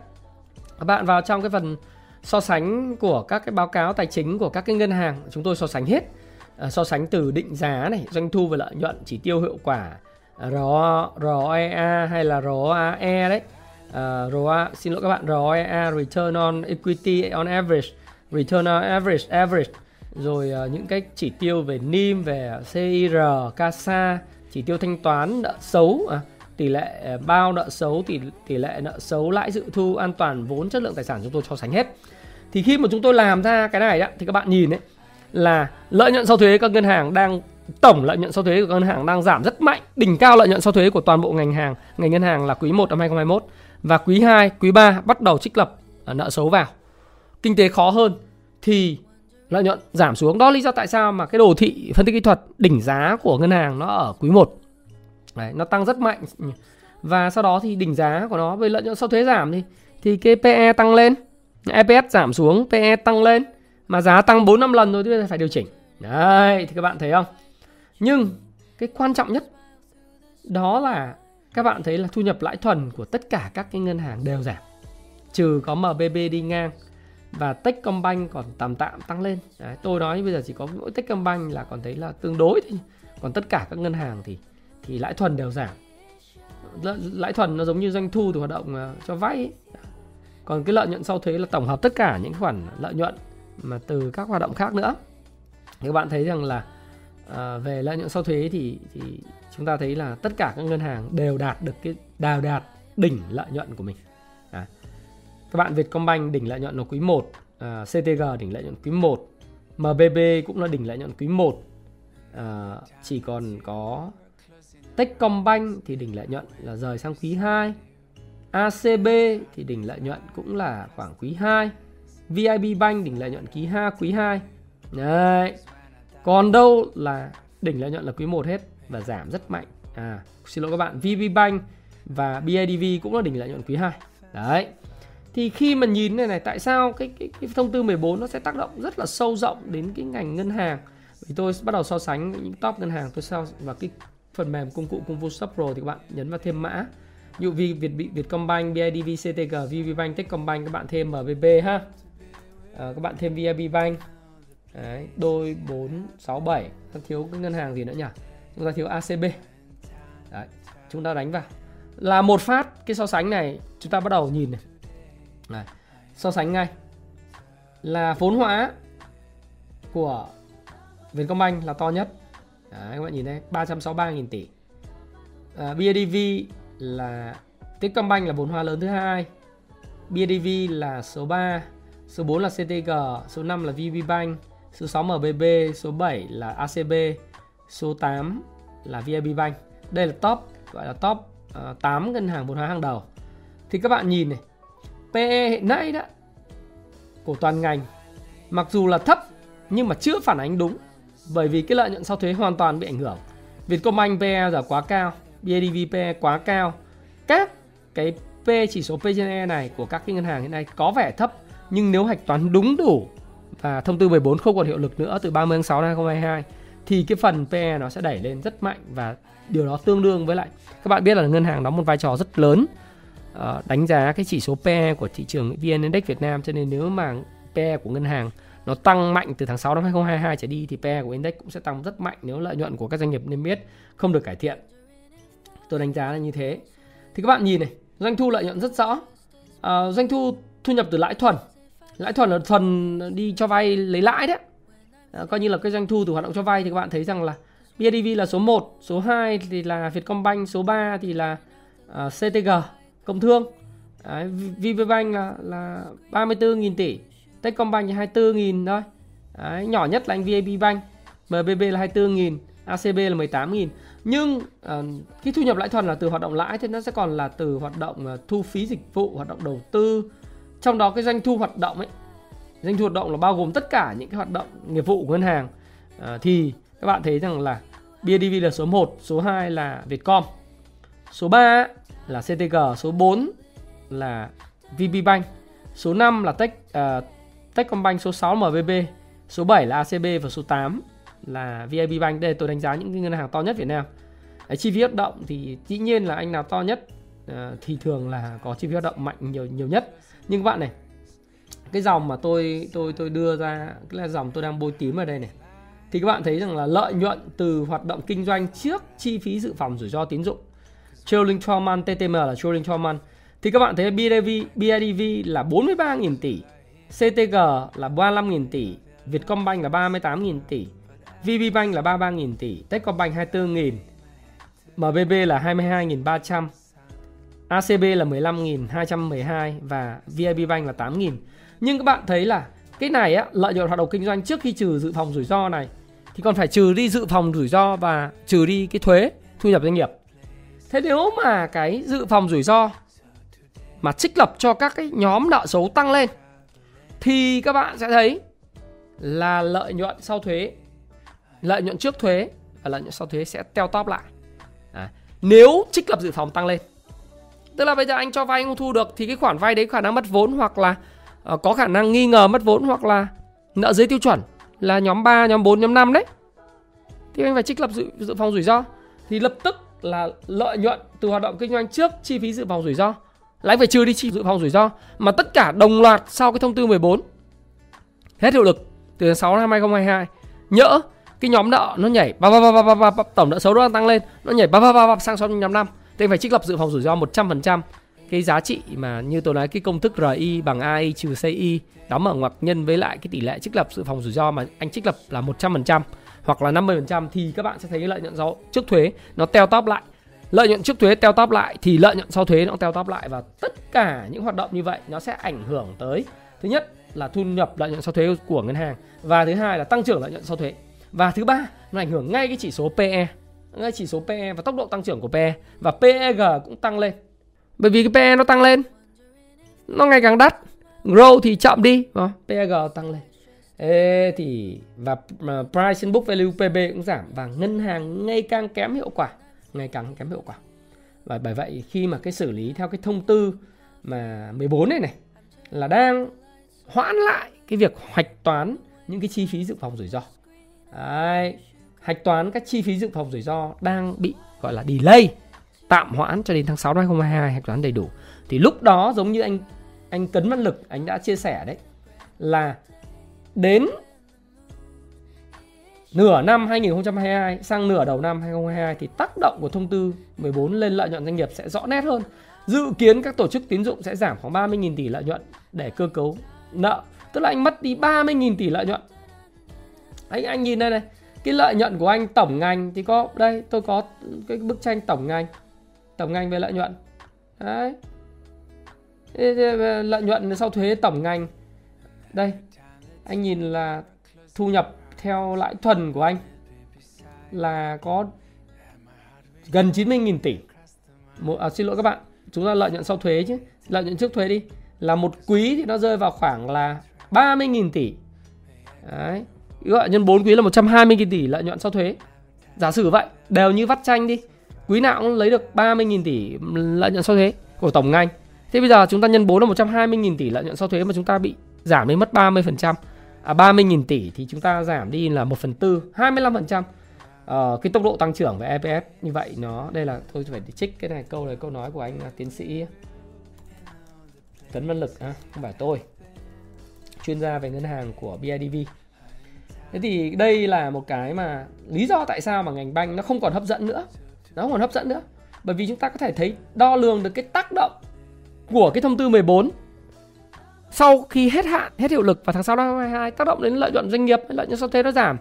Các bạn vào trong cái phần so sánh của các cái báo cáo tài chính của các cái ngân hàng chúng tôi so sánh hết. À, so sánh từ định giá này doanh thu và lợi nhuận chỉ tiêu hiệu quả à, RO, ROEA hay là ROAE đấy. À, uh, ROA xin lỗi các bạn ROEA return on equity on average return on average average. Rồi uh, những cái chỉ tiêu về NIM về CIR CASA chỉ tiêu thanh toán nợ xấu à, tỷ lệ à, bao nợ xấu tỷ tỷ lệ nợ xấu lãi dự thu an toàn vốn chất lượng tài sản chúng tôi so sánh hết. Thì khi mà chúng tôi làm ra cái này đó thì các bạn nhìn đấy là lợi nhuận sau thuế các ngân hàng đang tổng lợi nhuận sau thuế của các ngân hàng đang giảm rất mạnh đỉnh cao lợi nhuận sau thuế của toàn bộ ngành hàng ngành ngân hàng là quý 1 năm 2021 và quý 2 quý 3 bắt đầu trích lập à, nợ xấu vào. Kinh tế khó hơn thì lợi nhuận giảm xuống. Đó lý do tại sao mà cái đồ thị phân tích kỹ thuật đỉnh giá của ngân hàng nó ở quý 1 Đấy, nó tăng rất mạnh. Và sau đó thì đỉnh giá của nó với lợi nhuận sau thuế giảm thì thì cái PE tăng lên EPS giảm xuống PE tăng lên mà giá tăng 4 năm lần rồi thì bây giờ phải điều chỉnh. Đấy thì các bạn thấy không? Nhưng cái quan trọng nhất đó là các bạn thấy là thu nhập lãi thuần của tất cả các cái ngân hàng đều giảm. Trừ có MBB đi ngang và Techcombank còn tạm tạm tăng lên. Đấy, tôi nói bây giờ chỉ có mỗi Techcombank là còn thấy là tương đối thôi. Còn tất cả các ngân hàng thì thì lãi thuần đều giảm. Lãi thuần nó giống như doanh thu từ hoạt động à, cho vay ấy. còn cái lợi nhuận sau thuế là tổng hợp tất cả những khoản lợi nhuận mà từ các hoạt động khác nữa. Thì các bạn thấy rằng là à, về lợi nhuận sau thuế thì thì chúng ta thấy là tất cả các ngân hàng đều đạt được cái đào đạt đỉnh lợi nhuận của mình các bạn Vietcombank đỉnh lợi nhuận là quý 1, à, CTG đỉnh lợi nhuận quý 1, MBB cũng là đỉnh lợi nhuận quý 1. À, chỉ còn có Techcombank thì đỉnh lợi nhuận là rời sang quý 2. ACB thì đỉnh lợi nhuận cũng là khoảng quý 2. VIB Bank đỉnh lợi nhuận quý 2 quý 2. Đấy. Còn đâu là đỉnh lợi nhuận là quý 1 hết và giảm rất mạnh. À, xin lỗi các bạn, VB Bank và BIDV cũng là đỉnh lợi nhuận quý 2. Đấy thì khi mà nhìn này này tại sao cái, cái cái thông tư 14 nó sẽ tác động rất là sâu rộng đến cái ngành ngân hàng thì tôi bắt đầu so sánh những top ngân hàng tôi sao và cái phần mềm công cụ công vụ Shop Pro thì các bạn nhấn vào thêm mã như vi Việt Việt Vietcombank, BIDV, CTG, VPBank, Techcombank các bạn thêm MBB ha. À, các bạn thêm VIB Bank. Đấy, đôi 4 6 7, ta thiếu cái ngân hàng gì nữa nhỉ? Chúng ta thiếu ACB. Đấy, chúng ta đánh vào. Là một phát cái so sánh này chúng ta bắt đầu nhìn này này so sánh ngay. Là vốn hóa của Vietcombank là to nhất. Đấy, các bạn nhìn đây, 363.000 tỷ. À, BIDV là Techcombank là vốn hóa lớn thứ hai. BIDV là số 3, số 4 là CTG, số 5 là VPBank, số 6 MBB, số 7 là ACB, số 8 là VIB Bank. Đây là top gọi là top à, uh, 8 ngân hàng vốn hóa hàng đầu. Thì các bạn nhìn này, PE hiện nay đó của toàn ngành mặc dù là thấp nhưng mà chưa phản ánh đúng bởi vì cái lợi nhuận sau thuế hoàn toàn bị ảnh hưởng. Vietcombank PE giờ quá cao, BIDV PE quá cao. Các cái P chỉ số P trên E này của các cái ngân hàng hiện nay có vẻ thấp nhưng nếu hạch toán đúng đủ và thông tư 14 không còn hiệu lực nữa từ 30 tháng 6 năm 2022 thì cái phần PE nó sẽ đẩy lên rất mạnh và điều đó tương đương với lại các bạn biết là ngân hàng đóng một vai trò rất lớn uh, đánh giá cái chỉ số PE của thị trường VN Index Việt Nam cho nên nếu mà PE của ngân hàng nó tăng mạnh từ tháng 6 năm 2022 trở đi thì PE của index cũng sẽ tăng rất mạnh nếu lợi nhuận của các doanh nghiệp niêm yết không được cải thiện. Tôi đánh giá là như thế. Thì các bạn nhìn này, doanh thu lợi nhuận rất rõ. À, doanh thu thu nhập từ lãi thuần. Lãi thuần là thuần đi cho vay lấy lãi đấy. À, coi như là cái doanh thu từ hoạt động cho vay thì các bạn thấy rằng là BIDV là số 1, số 2 thì là Vietcombank, số 3 thì là uh, CTG, Công Thương. Đấy, VPBank là là 34.000 tỷ, Techcombank là 24.000 thôi. Đấy, nhỏ nhất là anh VAB Bank, MBB là 24.000, ACB là 18.000. Nhưng uh, cái thu nhập lãi thuần là từ hoạt động lãi thì nó sẽ còn là từ hoạt động uh, thu phí dịch vụ, hoạt động đầu tư. Trong đó cái doanh thu hoạt động ấy, doanh thu hoạt động là bao gồm tất cả những cái hoạt động nghiệp vụ của ngân hàng. Uh, thì các bạn thấy rằng là BIDV là số 1, số 2 là Vietcom. Số 3 là CTG, số 4 là VPBank, số 5 là Tech uh, Techcombank số 6 MBB, số 7 là ACB và số 8 là VIB Bank. Đây tôi đánh giá những ngân hàng to nhất Việt Nam. Đấy, chi phí hoạt động thì dĩ nhiên là anh nào to nhất uh, thì thường là có chi phí hoạt động mạnh nhiều nhiều nhất. Nhưng các bạn này, cái dòng mà tôi tôi tôi đưa ra cái là dòng tôi đang bôi tím ở đây này. Thì các bạn thấy rằng là lợi nhuận từ hoạt động kinh doanh trước chi phí dự phòng rủi ro tín dụng. Trailing 12 month TTM là trailing 12 month. Thì các bạn thấy BIDV, BIDV là 43.000 tỷ CTG là 35.000 tỷ, Vietcombank là 38.000 tỷ, VPBank là 33.000 tỷ, Techcombank 24.000, MBB là 22.300, ACB là 15.212 và VIB Bank là 8.000. Nhưng các bạn thấy là cái này á, lợi nhuận hoạt động kinh doanh trước khi trừ dự phòng rủi ro này thì còn phải trừ đi dự phòng rủi ro và trừ đi cái thuế thu nhập doanh nghiệp. Thế nếu mà cái dự phòng rủi ro mà trích lập cho các cái nhóm nợ xấu tăng lên thì các bạn sẽ thấy là lợi nhuận sau thuế lợi nhuận trước thuế và lợi nhuận sau thuế sẽ teo tóp lại. À, nếu trích lập dự phòng tăng lên tức là bây giờ anh cho vay anh không thu được thì cái khoản vay đấy khả năng mất vốn hoặc là uh, có khả năng nghi ngờ mất vốn hoặc là nợ dưới tiêu chuẩn là nhóm 3, nhóm 4, nhóm 5 đấy. Thì anh phải trích lập dự, dự phòng rủi ro thì lập tức là lợi nhuận từ hoạt động kinh doanh trước chi phí dự phòng rủi ro. Lại phải trừ đi chi dự phòng rủi ro mà tất cả đồng loạt sau cái thông tư 14 hết hiệu lực từ tháng 6 năm 2022 nhỡ cái nhóm nợ nó nhảy ba ba ba ba ba, ba tổng nợ xấu nó tăng lên nó nhảy ba ba ba ba sang trong nhóm năm thì phải trích lập dự phòng rủi ro 100% cái giá trị mà như tôi nói cái công thức RI bằng AI trừ CI đóng ở ngoặc nhân với lại cái tỷ lệ trích lập dự phòng rủi ro mà anh trích lập là 100% hoặc là 50% thì các bạn sẽ thấy cái lợi nhuận sau trước thuế nó teo tóp lại. Lợi nhuận trước thuế teo tóp lại thì lợi nhuận sau thuế nó teo tóp lại và tất cả những hoạt động như vậy nó sẽ ảnh hưởng tới, thứ nhất là thu nhập lợi nhuận sau thuế của ngân hàng và thứ hai là tăng trưởng lợi nhuận sau thuế. Và thứ ba, nó ảnh hưởng ngay cái chỉ số PE ngay chỉ số PE và tốc độ tăng trưởng của PE và PEG cũng tăng lên. Bởi vì cái PE nó tăng lên, nó ngày càng đắt, grow thì chậm đi PEG tăng lên. Ê, thì và price in book value PB cũng giảm và ngân hàng ngày càng kém hiệu quả ngày càng kém hiệu quả. Và bởi vậy khi mà cái xử lý theo cái thông tư mà 14 này này là đang hoãn lại cái việc hoạch toán những cái chi phí dự phòng rủi ro. Đấy, hạch toán các chi phí dự phòng rủi ro đang bị gọi là delay tạm hoãn cho đến tháng 6 năm 2022 hạch toán đầy đủ. Thì lúc đó giống như anh anh Cấn Văn Lực anh đã chia sẻ đấy là đến nửa năm 2022 sang nửa đầu năm 2022 thì tác động của thông tư 14 lên lợi nhuận doanh nghiệp sẽ rõ nét hơn. Dự kiến các tổ chức tín dụng sẽ giảm khoảng 30.000 tỷ lợi nhuận để cơ cấu nợ. Tức là anh mất đi 30.000 tỷ lợi nhuận. Anh anh nhìn đây này, cái lợi nhuận của anh tổng ngành thì có đây tôi có cái bức tranh tổng ngành tổng ngành về lợi nhuận đấy lợi nhuận sau thuế tổng ngành đây anh nhìn là thu nhập theo lãi thuần của anh là có gần 90.000 tỷ. Một, à, xin lỗi các bạn chúng ta lợi nhuận sau thuế chứ lợi nhuận trước thuế đi. Là một quý thì nó rơi vào khoảng là 30.000 tỷ. Đấy gọi nhân 4 quý là 120.000 tỷ lợi nhuận sau thuế. Giả sử vậy đều như vắt chanh đi quý nào cũng lấy được 30.000 tỷ lợi nhuận sau thuế của tổng ngành. Thế bây giờ chúng ta nhân 4 là 120.000 tỷ lợi nhuận sau thuế mà chúng ta bị giảm đến mất 30% à, 30.000 tỷ thì chúng ta giảm đi là 1 phần tư 25% ờ, cái tốc độ tăng trưởng về EPS như vậy nó đây là tôi phải trích cái này câu này câu nói của anh à, tiến sĩ Tấn Văn Lực à, không phải tôi chuyên gia về ngân hàng của BIDV thế thì đây là một cái mà lý do tại sao mà ngành banh nó không còn hấp dẫn nữa. Nó không còn hấp dẫn nữa bởi vì chúng ta có thể thấy đo lường được cái tác động của cái thông tư 14 sau khi hết hạn, hết hiệu lực vào tháng 6 năm 2022 tác động đến lợi nhuận doanh nghiệp, lợi nhuận sau thuế nó giảm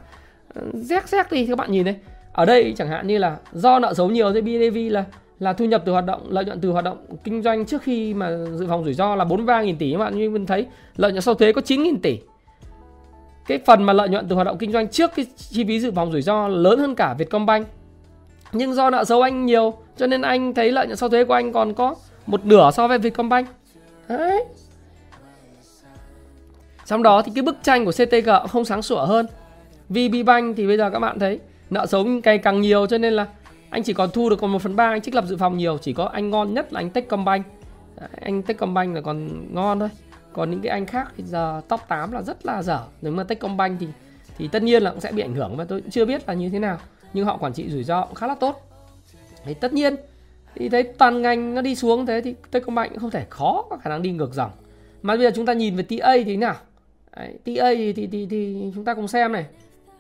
ờ, rét rét đi, các bạn nhìn đấy ở đây chẳng hạn như là do nợ xấu nhiều thì BIDV là là thu nhập từ hoạt động, lợi nhuận từ hoạt động kinh doanh trước khi mà dự phòng rủi ro là 43.000 tỷ, các bạn như mình thấy. Lợi nhuận sau thuế có 9.000 tỷ. Cái phần mà lợi nhuận từ hoạt động kinh doanh trước cái chi phí dự phòng rủi ro lớn hơn cả Vietcombank. Nhưng do nợ xấu anh nhiều, cho nên anh thấy lợi nhuận sau thuế của anh còn có một nửa so với Vietcombank. Đấy trong đó thì cái bức tranh của CTG không sáng sủa hơn. VB Bank thì bây giờ các bạn thấy nợ xấu ngày càng nhiều cho nên là anh chỉ còn thu được còn 1 phần ba, anh trích lập dự phòng nhiều, chỉ có anh ngon nhất là anh Techcombank. Anh Techcombank là còn ngon thôi. Còn những cái anh khác thì giờ top 8 là rất là dở. Nếu mà Techcombank thì thì tất nhiên là cũng sẽ bị ảnh hưởng và tôi cũng chưa biết là như thế nào. Nhưng họ quản trị rủi ro cũng khá là tốt. Thì tất nhiên, thì thấy toàn ngành nó đi xuống thế thì Techcombank cũng không thể khó có khả năng đi ngược dòng. Mà bây giờ chúng ta nhìn về TA thì thế nào? Đấy, TA thì, thì, thì, thì chúng ta cùng xem này.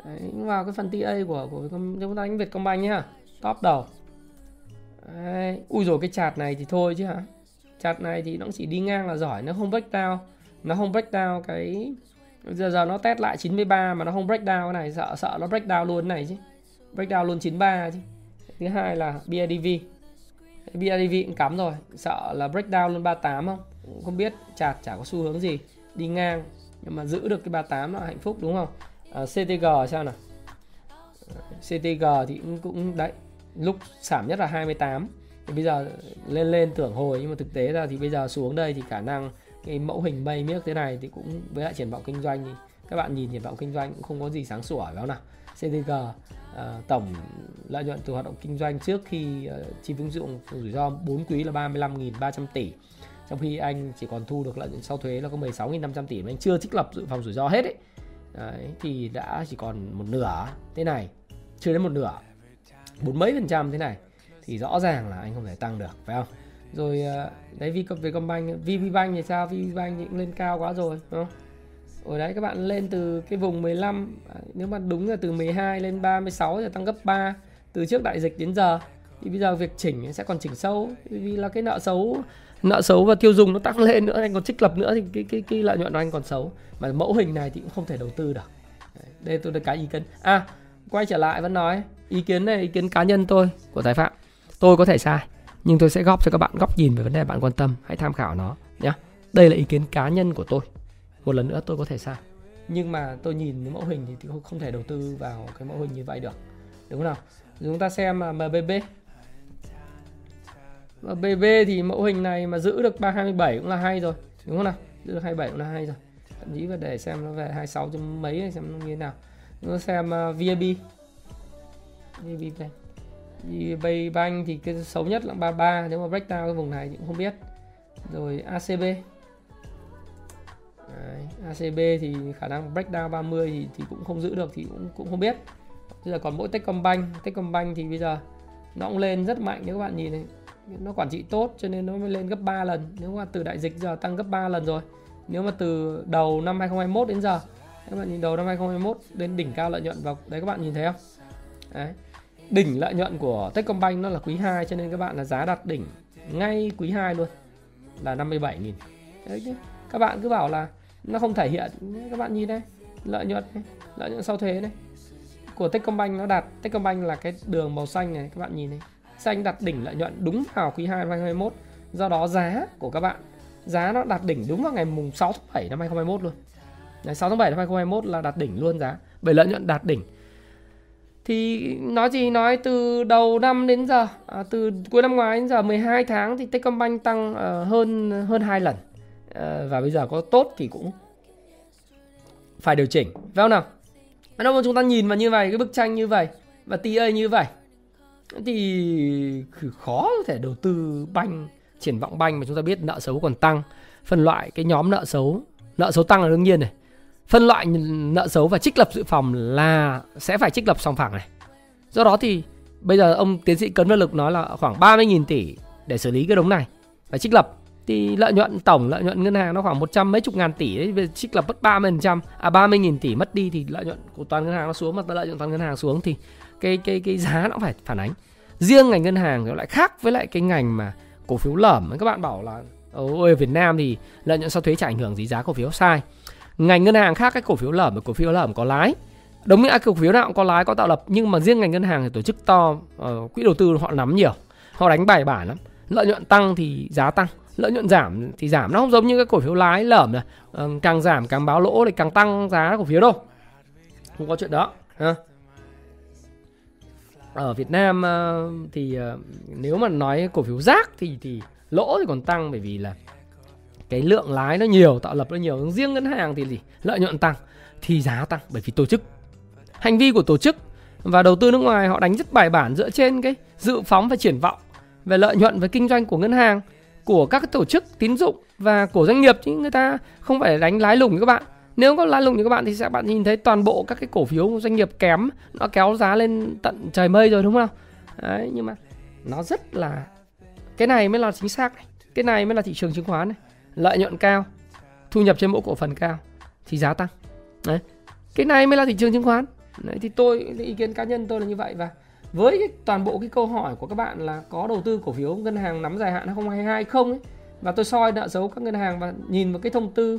Đấy, vào cái phần TA của của chúng ta đánh Vietcombank nhá. Top đầu. Đấy. ui rồi cái chart này thì thôi chứ hả? Chart này thì nó chỉ đi ngang là giỏi nó không break down. Nó không break down cái giờ giờ nó test lại 93 mà nó không break down cái này sợ sợ nó break down luôn này chứ. Break down luôn 93 chứ. Thứ hai là BIDV BIDV cũng cắm rồi. Sợ là break down luôn 38 không? Không biết chart chả có xu hướng gì. Đi ngang nhưng mà giữ được cái 38 là hạnh phúc đúng không? À, CTG sao nào? À, CTG thì cũng, cũng đấy lúc giảm nhất là 28 thì bây giờ lên lên tưởng hồi nhưng mà thực tế ra thì bây giờ xuống đây thì khả năng cái mẫu hình bay miếc thế này thì cũng với lại triển vọng kinh doanh thì các bạn nhìn triển vọng kinh doanh cũng không có gì sáng sủa phải nào. CTG uh, à, tổng lợi nhuận từ hoạt động kinh doanh trước khi uh, chi phí dụng rủi ro 4 quý là 35.300 tỷ trong khi anh chỉ còn thu được lợi nhuận sau thuế là có 16.500 tỷ mà anh chưa trích lập dự phòng rủi ro hết ấy. Đấy, thì đã chỉ còn một nửa. Thế này chưa đến một nửa. Bốn mấy phần trăm thế này thì rõ ràng là anh không thể tăng được phải không? Rồi ờ, đấy vì về Vietcombank VPBank thì sao? VPBank thì cũng lên cao quá rồi đúng không? Ở đấy các bạn lên từ cái vùng 15 à, nếu mà đúng là từ 12 lên 36 thì tăng gấp 3 từ trước đại dịch đến giờ thì bây giờ việc chỉnh sẽ còn chỉnh sâu vì là cái nợ xấu nợ xấu và tiêu dùng nó tăng lên nữa, anh còn trích lập nữa thì cái cái cái lợi nhuận của anh còn xấu. Mà mẫu hình này thì cũng không thể đầu tư được. Đây tôi được cái ý kiến. À quay trở lại vẫn nói, ý kiến này, ý kiến cá nhân tôi, của tài phạm. Tôi có thể sai, nhưng tôi sẽ góp cho các bạn góc nhìn về vấn đề bạn quan tâm, hãy tham khảo nó nhé đây là ý kiến cá nhân của tôi. Một lần nữa tôi có thể sai. Nhưng mà tôi nhìn cái mẫu hình thì không thể đầu tư vào cái mẫu hình như vậy được. Đúng không nào? Chúng ta xem à, MBB và BV thì mẫu hình này mà giữ được 327 cũng là hay rồi. Đúng không nào? Giữ được 27 cũng là hay rồi. Thậm chí và để xem nó về 26 chấm mấy xem nó như thế nào. Nó xem à, uh, VAB VAB Bank VAB Bank thì cái xấu nhất là 33 nếu mà break down cái vùng này thì cũng không biết. Rồi ACB Đấy, ACB thì khả năng break down 30 thì, thì cũng không giữ được thì cũng cũng không biết. Bây giờ còn mỗi Techcombank. Techcombank thì bây giờ nó cũng lên rất mạnh nếu các bạn nhìn này nó quản trị tốt cho nên nó mới lên gấp 3 lần. Nếu mà từ đại dịch giờ tăng gấp 3 lần rồi. Nếu mà từ đầu năm 2021 đến giờ các bạn nhìn đầu năm 2021 đến đỉnh cao lợi nhuận vào đấy các bạn nhìn thấy không? Đấy. đỉnh lợi nhuận của Techcombank nó là quý 2 cho nên các bạn là giá đặt đỉnh ngay quý 2 luôn. Là 57 nghìn. Đấy chứ. Các bạn cứ bảo là nó không thể hiện. Các bạn nhìn đây. Lợi nhuận này, lợi nhuận sau thuế này. Của Techcombank nó đạt Techcombank là cái đường màu xanh này các bạn nhìn này xanh đặt đỉnh lợi nhuận đúng vào quý 2 năm 2021 do đó giá của các bạn giá nó đạt đỉnh đúng vào ngày mùng 6 tháng 7 năm 2021 luôn. Ngày 6 tháng 7 năm 2021 là đạt đỉnh luôn giá bởi lợi nhuận đạt đỉnh. Thì nói gì nói từ đầu năm đến giờ à, từ cuối năm ngoái đến giờ 12 tháng thì Techcombank tăng uh, hơn hơn hai lần. Uh, và bây giờ có tốt thì cũng phải điều chỉnh. Phải không nào? Nếu mà chúng ta nhìn vào như vậy cái bức tranh như vậy và TA như vậy thì khó có thể đầu tư banh, triển vọng banh mà chúng ta biết nợ xấu còn tăng. Phân loại cái nhóm nợ xấu nợ xấu tăng là đương nhiên này. Phân loại nợ xấu và trích lập dự phòng là sẽ phải trích lập song phẳng này. Do đó thì bây giờ ông tiến sĩ cấn văn lực nói là khoảng 30.000 tỷ để xử lý cái đống này phải trích lập. Thì lợi nhuận tổng, lợi nhuận ngân hàng nó khoảng một trăm mấy chục ngàn tỷ đấy về trích lập mất 30 phần trăm à 30 nghìn tỷ mất đi thì lợi nhuận của toàn ngân hàng nó xuống, mà lợi nhuận toàn ngân hàng xuống thì cái cái cái giá nó phải phản ánh. Riêng ngành ngân hàng nó lại khác với lại cái ngành mà cổ phiếu lởm. Các bạn bảo là ở Việt Nam thì lợi nhuận sau thuế chả ảnh hưởng gì giá cổ phiếu. Sai. Ngành ngân hàng khác cái cổ phiếu lởm cổ phiếu lởm có lái. Đúng như cổ phiếu nào cũng có lái có tạo lập nhưng mà riêng ngành ngân hàng thì tổ chức to uh, quỹ đầu tư họ nắm nhiều họ đánh bài bản lắm. Lợi nhuận tăng thì giá tăng lợi nhuận giảm thì giảm. Nó không giống như cái cổ phiếu lái lởm này. Uh, càng giảm càng báo lỗ thì càng tăng giá cổ phiếu đâu. Không có chuyện đó ha? Ở Việt Nam uh, thì uh, nếu mà nói cổ phiếu rác thì thì lỗ thì còn tăng bởi vì là cái lượng lái nó nhiều tạo lập nó nhiều. Riêng ngân hàng thì gì? Lợi nhuận tăng thì giá tăng bởi vì tổ chức. Hành vi của tổ chức và đầu tư nước ngoài họ đánh rất bài bản dựa trên cái dự phóng và triển vọng về lợi nhuận và kinh doanh của ngân hàng của các tổ chức tín dụng và của doanh nghiệp chứ người ta không phải đánh lái lùng các bạn nếu có la lùng như các bạn thì sẽ bạn nhìn thấy toàn bộ các cái cổ phiếu doanh nghiệp kém nó kéo giá lên tận trời mây rồi đúng không đấy nhưng mà nó rất là cái này mới là chính xác này. Cái này mới là thị trường chứng khoán này. Lợi nhuận cao thu nhập trên mỗi cổ phần cao thì giá tăng. Đấy cái này mới là thị trường chứng khoán. Đấy, thì tôi ý kiến cá nhân tôi là như vậy. Và với cái, toàn bộ cái câu hỏi của các bạn là có đầu tư cổ phiếu ngân hàng nắm dài hạn 2022 không ấy và tôi soi nợ xấu các ngân hàng và nhìn vào cái thông tư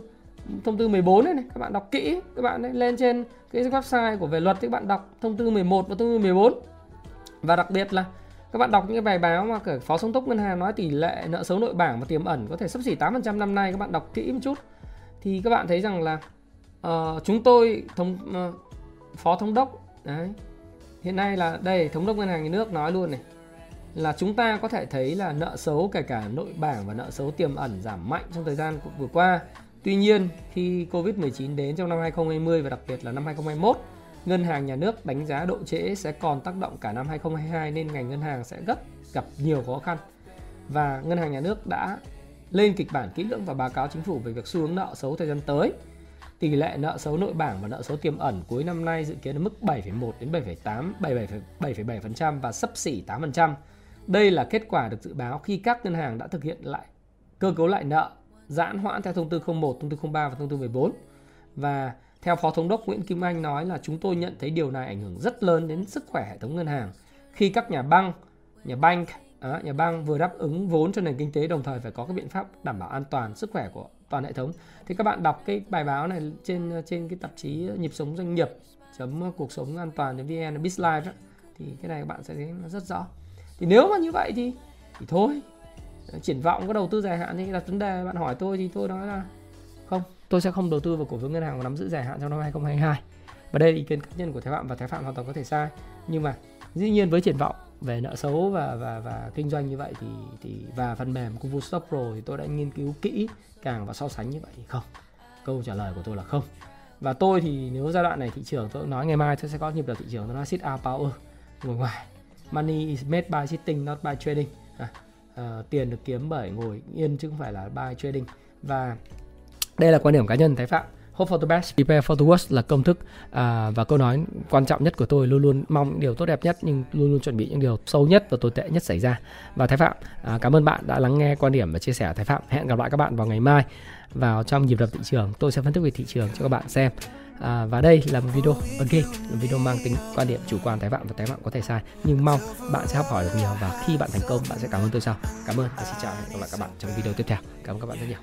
thông tư 14 này, này các bạn đọc kỹ các bạn ấy, lên trên cái website của về luật thì các bạn đọc thông tư 11 và thông tư 14 và đặc biệt là các bạn đọc những cái bài báo mà cả phó thống đốc ngân hàng nói tỷ lệ nợ xấu nội bảng và tiềm ẩn có thể sắp xỉ 8% năm nay các bạn đọc kỹ một chút thì các bạn thấy rằng là uh, chúng tôi thống uh, phó thống đốc đấy hiện nay là đây thống đốc ngân hàng nhà nước nói luôn này là chúng ta có thể thấy là nợ xấu kể cả nội bảng và nợ xấu tiềm ẩn giảm mạnh trong thời gian vừa qua. Tuy nhiên, khi Covid-19 đến trong năm 2020 và đặc biệt là năm 2021, ngân hàng nhà nước đánh giá độ trễ sẽ còn tác động cả năm 2022 nên ngành ngân hàng sẽ gấp gặp nhiều khó khăn. Và ngân hàng nhà nước đã lên kịch bản kỹ lưỡng và báo cáo chính phủ về việc xu hướng nợ xấu thời gian tới. Tỷ lệ nợ xấu nội bảng và nợ xấu tiềm ẩn cuối năm nay dự kiến ở mức 7,1 đến 7,8 7,7% và sấp xỉ 8%. Đây là kết quả được dự báo khi các ngân hàng đã thực hiện lại cơ cấu lại nợ giãn hoãn theo thông tư 01, thông tư 03 và thông tư 14. Và theo Phó Thống đốc Nguyễn Kim Anh nói là chúng tôi nhận thấy điều này ảnh hưởng rất lớn đến sức khỏe hệ thống ngân hàng khi các nhà băng, nhà bank, à, nhà băng vừa đáp ứng vốn cho nền kinh tế đồng thời phải có các biện pháp đảm bảo an toàn sức khỏe của toàn hệ thống. Thì các bạn đọc cái bài báo này trên trên cái tạp chí nhịp sống doanh nghiệp chấm cuộc sống an toàn vn bizlife thì cái này các bạn sẽ thấy nó rất rõ thì nếu mà như vậy thì thì thôi triển vọng có đầu tư dài hạn thì là vấn đề. Bạn hỏi tôi thì tôi nói là không. Tôi sẽ không đầu tư vào cổ phiếu ngân hàng và nắm giữ dài hạn trong năm 2022 và đây là ý kiến cá nhân của Thái Phạm và Thái Phạm hoàn toàn có thể sai. Nhưng mà dĩ nhiên với triển vọng về nợ xấu và và và kinh doanh như vậy thì thì và phần mềm của Stop Pro thì tôi đã nghiên cứu kỹ càng và so sánh như vậy thì không. Câu trả lời của tôi là không. Và tôi thì nếu giai đoạn này thị trường tôi nói ngày mai tôi sẽ có nhịp đầu thị trường tôi nói sit out power ngồi ngoài. Money is made by sitting not by trading. À, uh, tiền được kiếm bởi ngồi yên chứ không phải là buy trading và đây là quan điểm cá nhân thái phạm Hope for the best, prepare for the worst là công thức à, và câu nói quan trọng nhất của tôi luôn luôn mong những điều tốt đẹp nhất nhưng luôn luôn chuẩn bị những điều xấu nhất và tồi tệ nhất xảy ra. Và Thái Phạm, à, cảm ơn bạn đã lắng nghe quan điểm và chia sẻ Thái Phạm. Hẹn gặp lại các bạn vào ngày mai vào trong nhịp đập thị trường. Tôi sẽ phân tích về thị trường cho các bạn xem. À, và đây là một video again là video mang tính quan điểm chủ quan tái phạm và tái phạm có thể sai. Nhưng mong bạn sẽ học hỏi được nhiều và khi bạn thành công bạn sẽ cảm ơn tôi sau. Cảm ơn và xin chào và hẹn gặp lại các bạn trong video tiếp theo. Cảm ơn các bạn rất nhiều.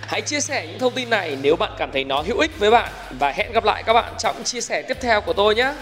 Hãy chia sẻ những thông tin này nếu bạn cảm thấy nó hữu ích với bạn. Và hẹn gặp lại các bạn trong chia sẻ tiếp theo của tôi nhé.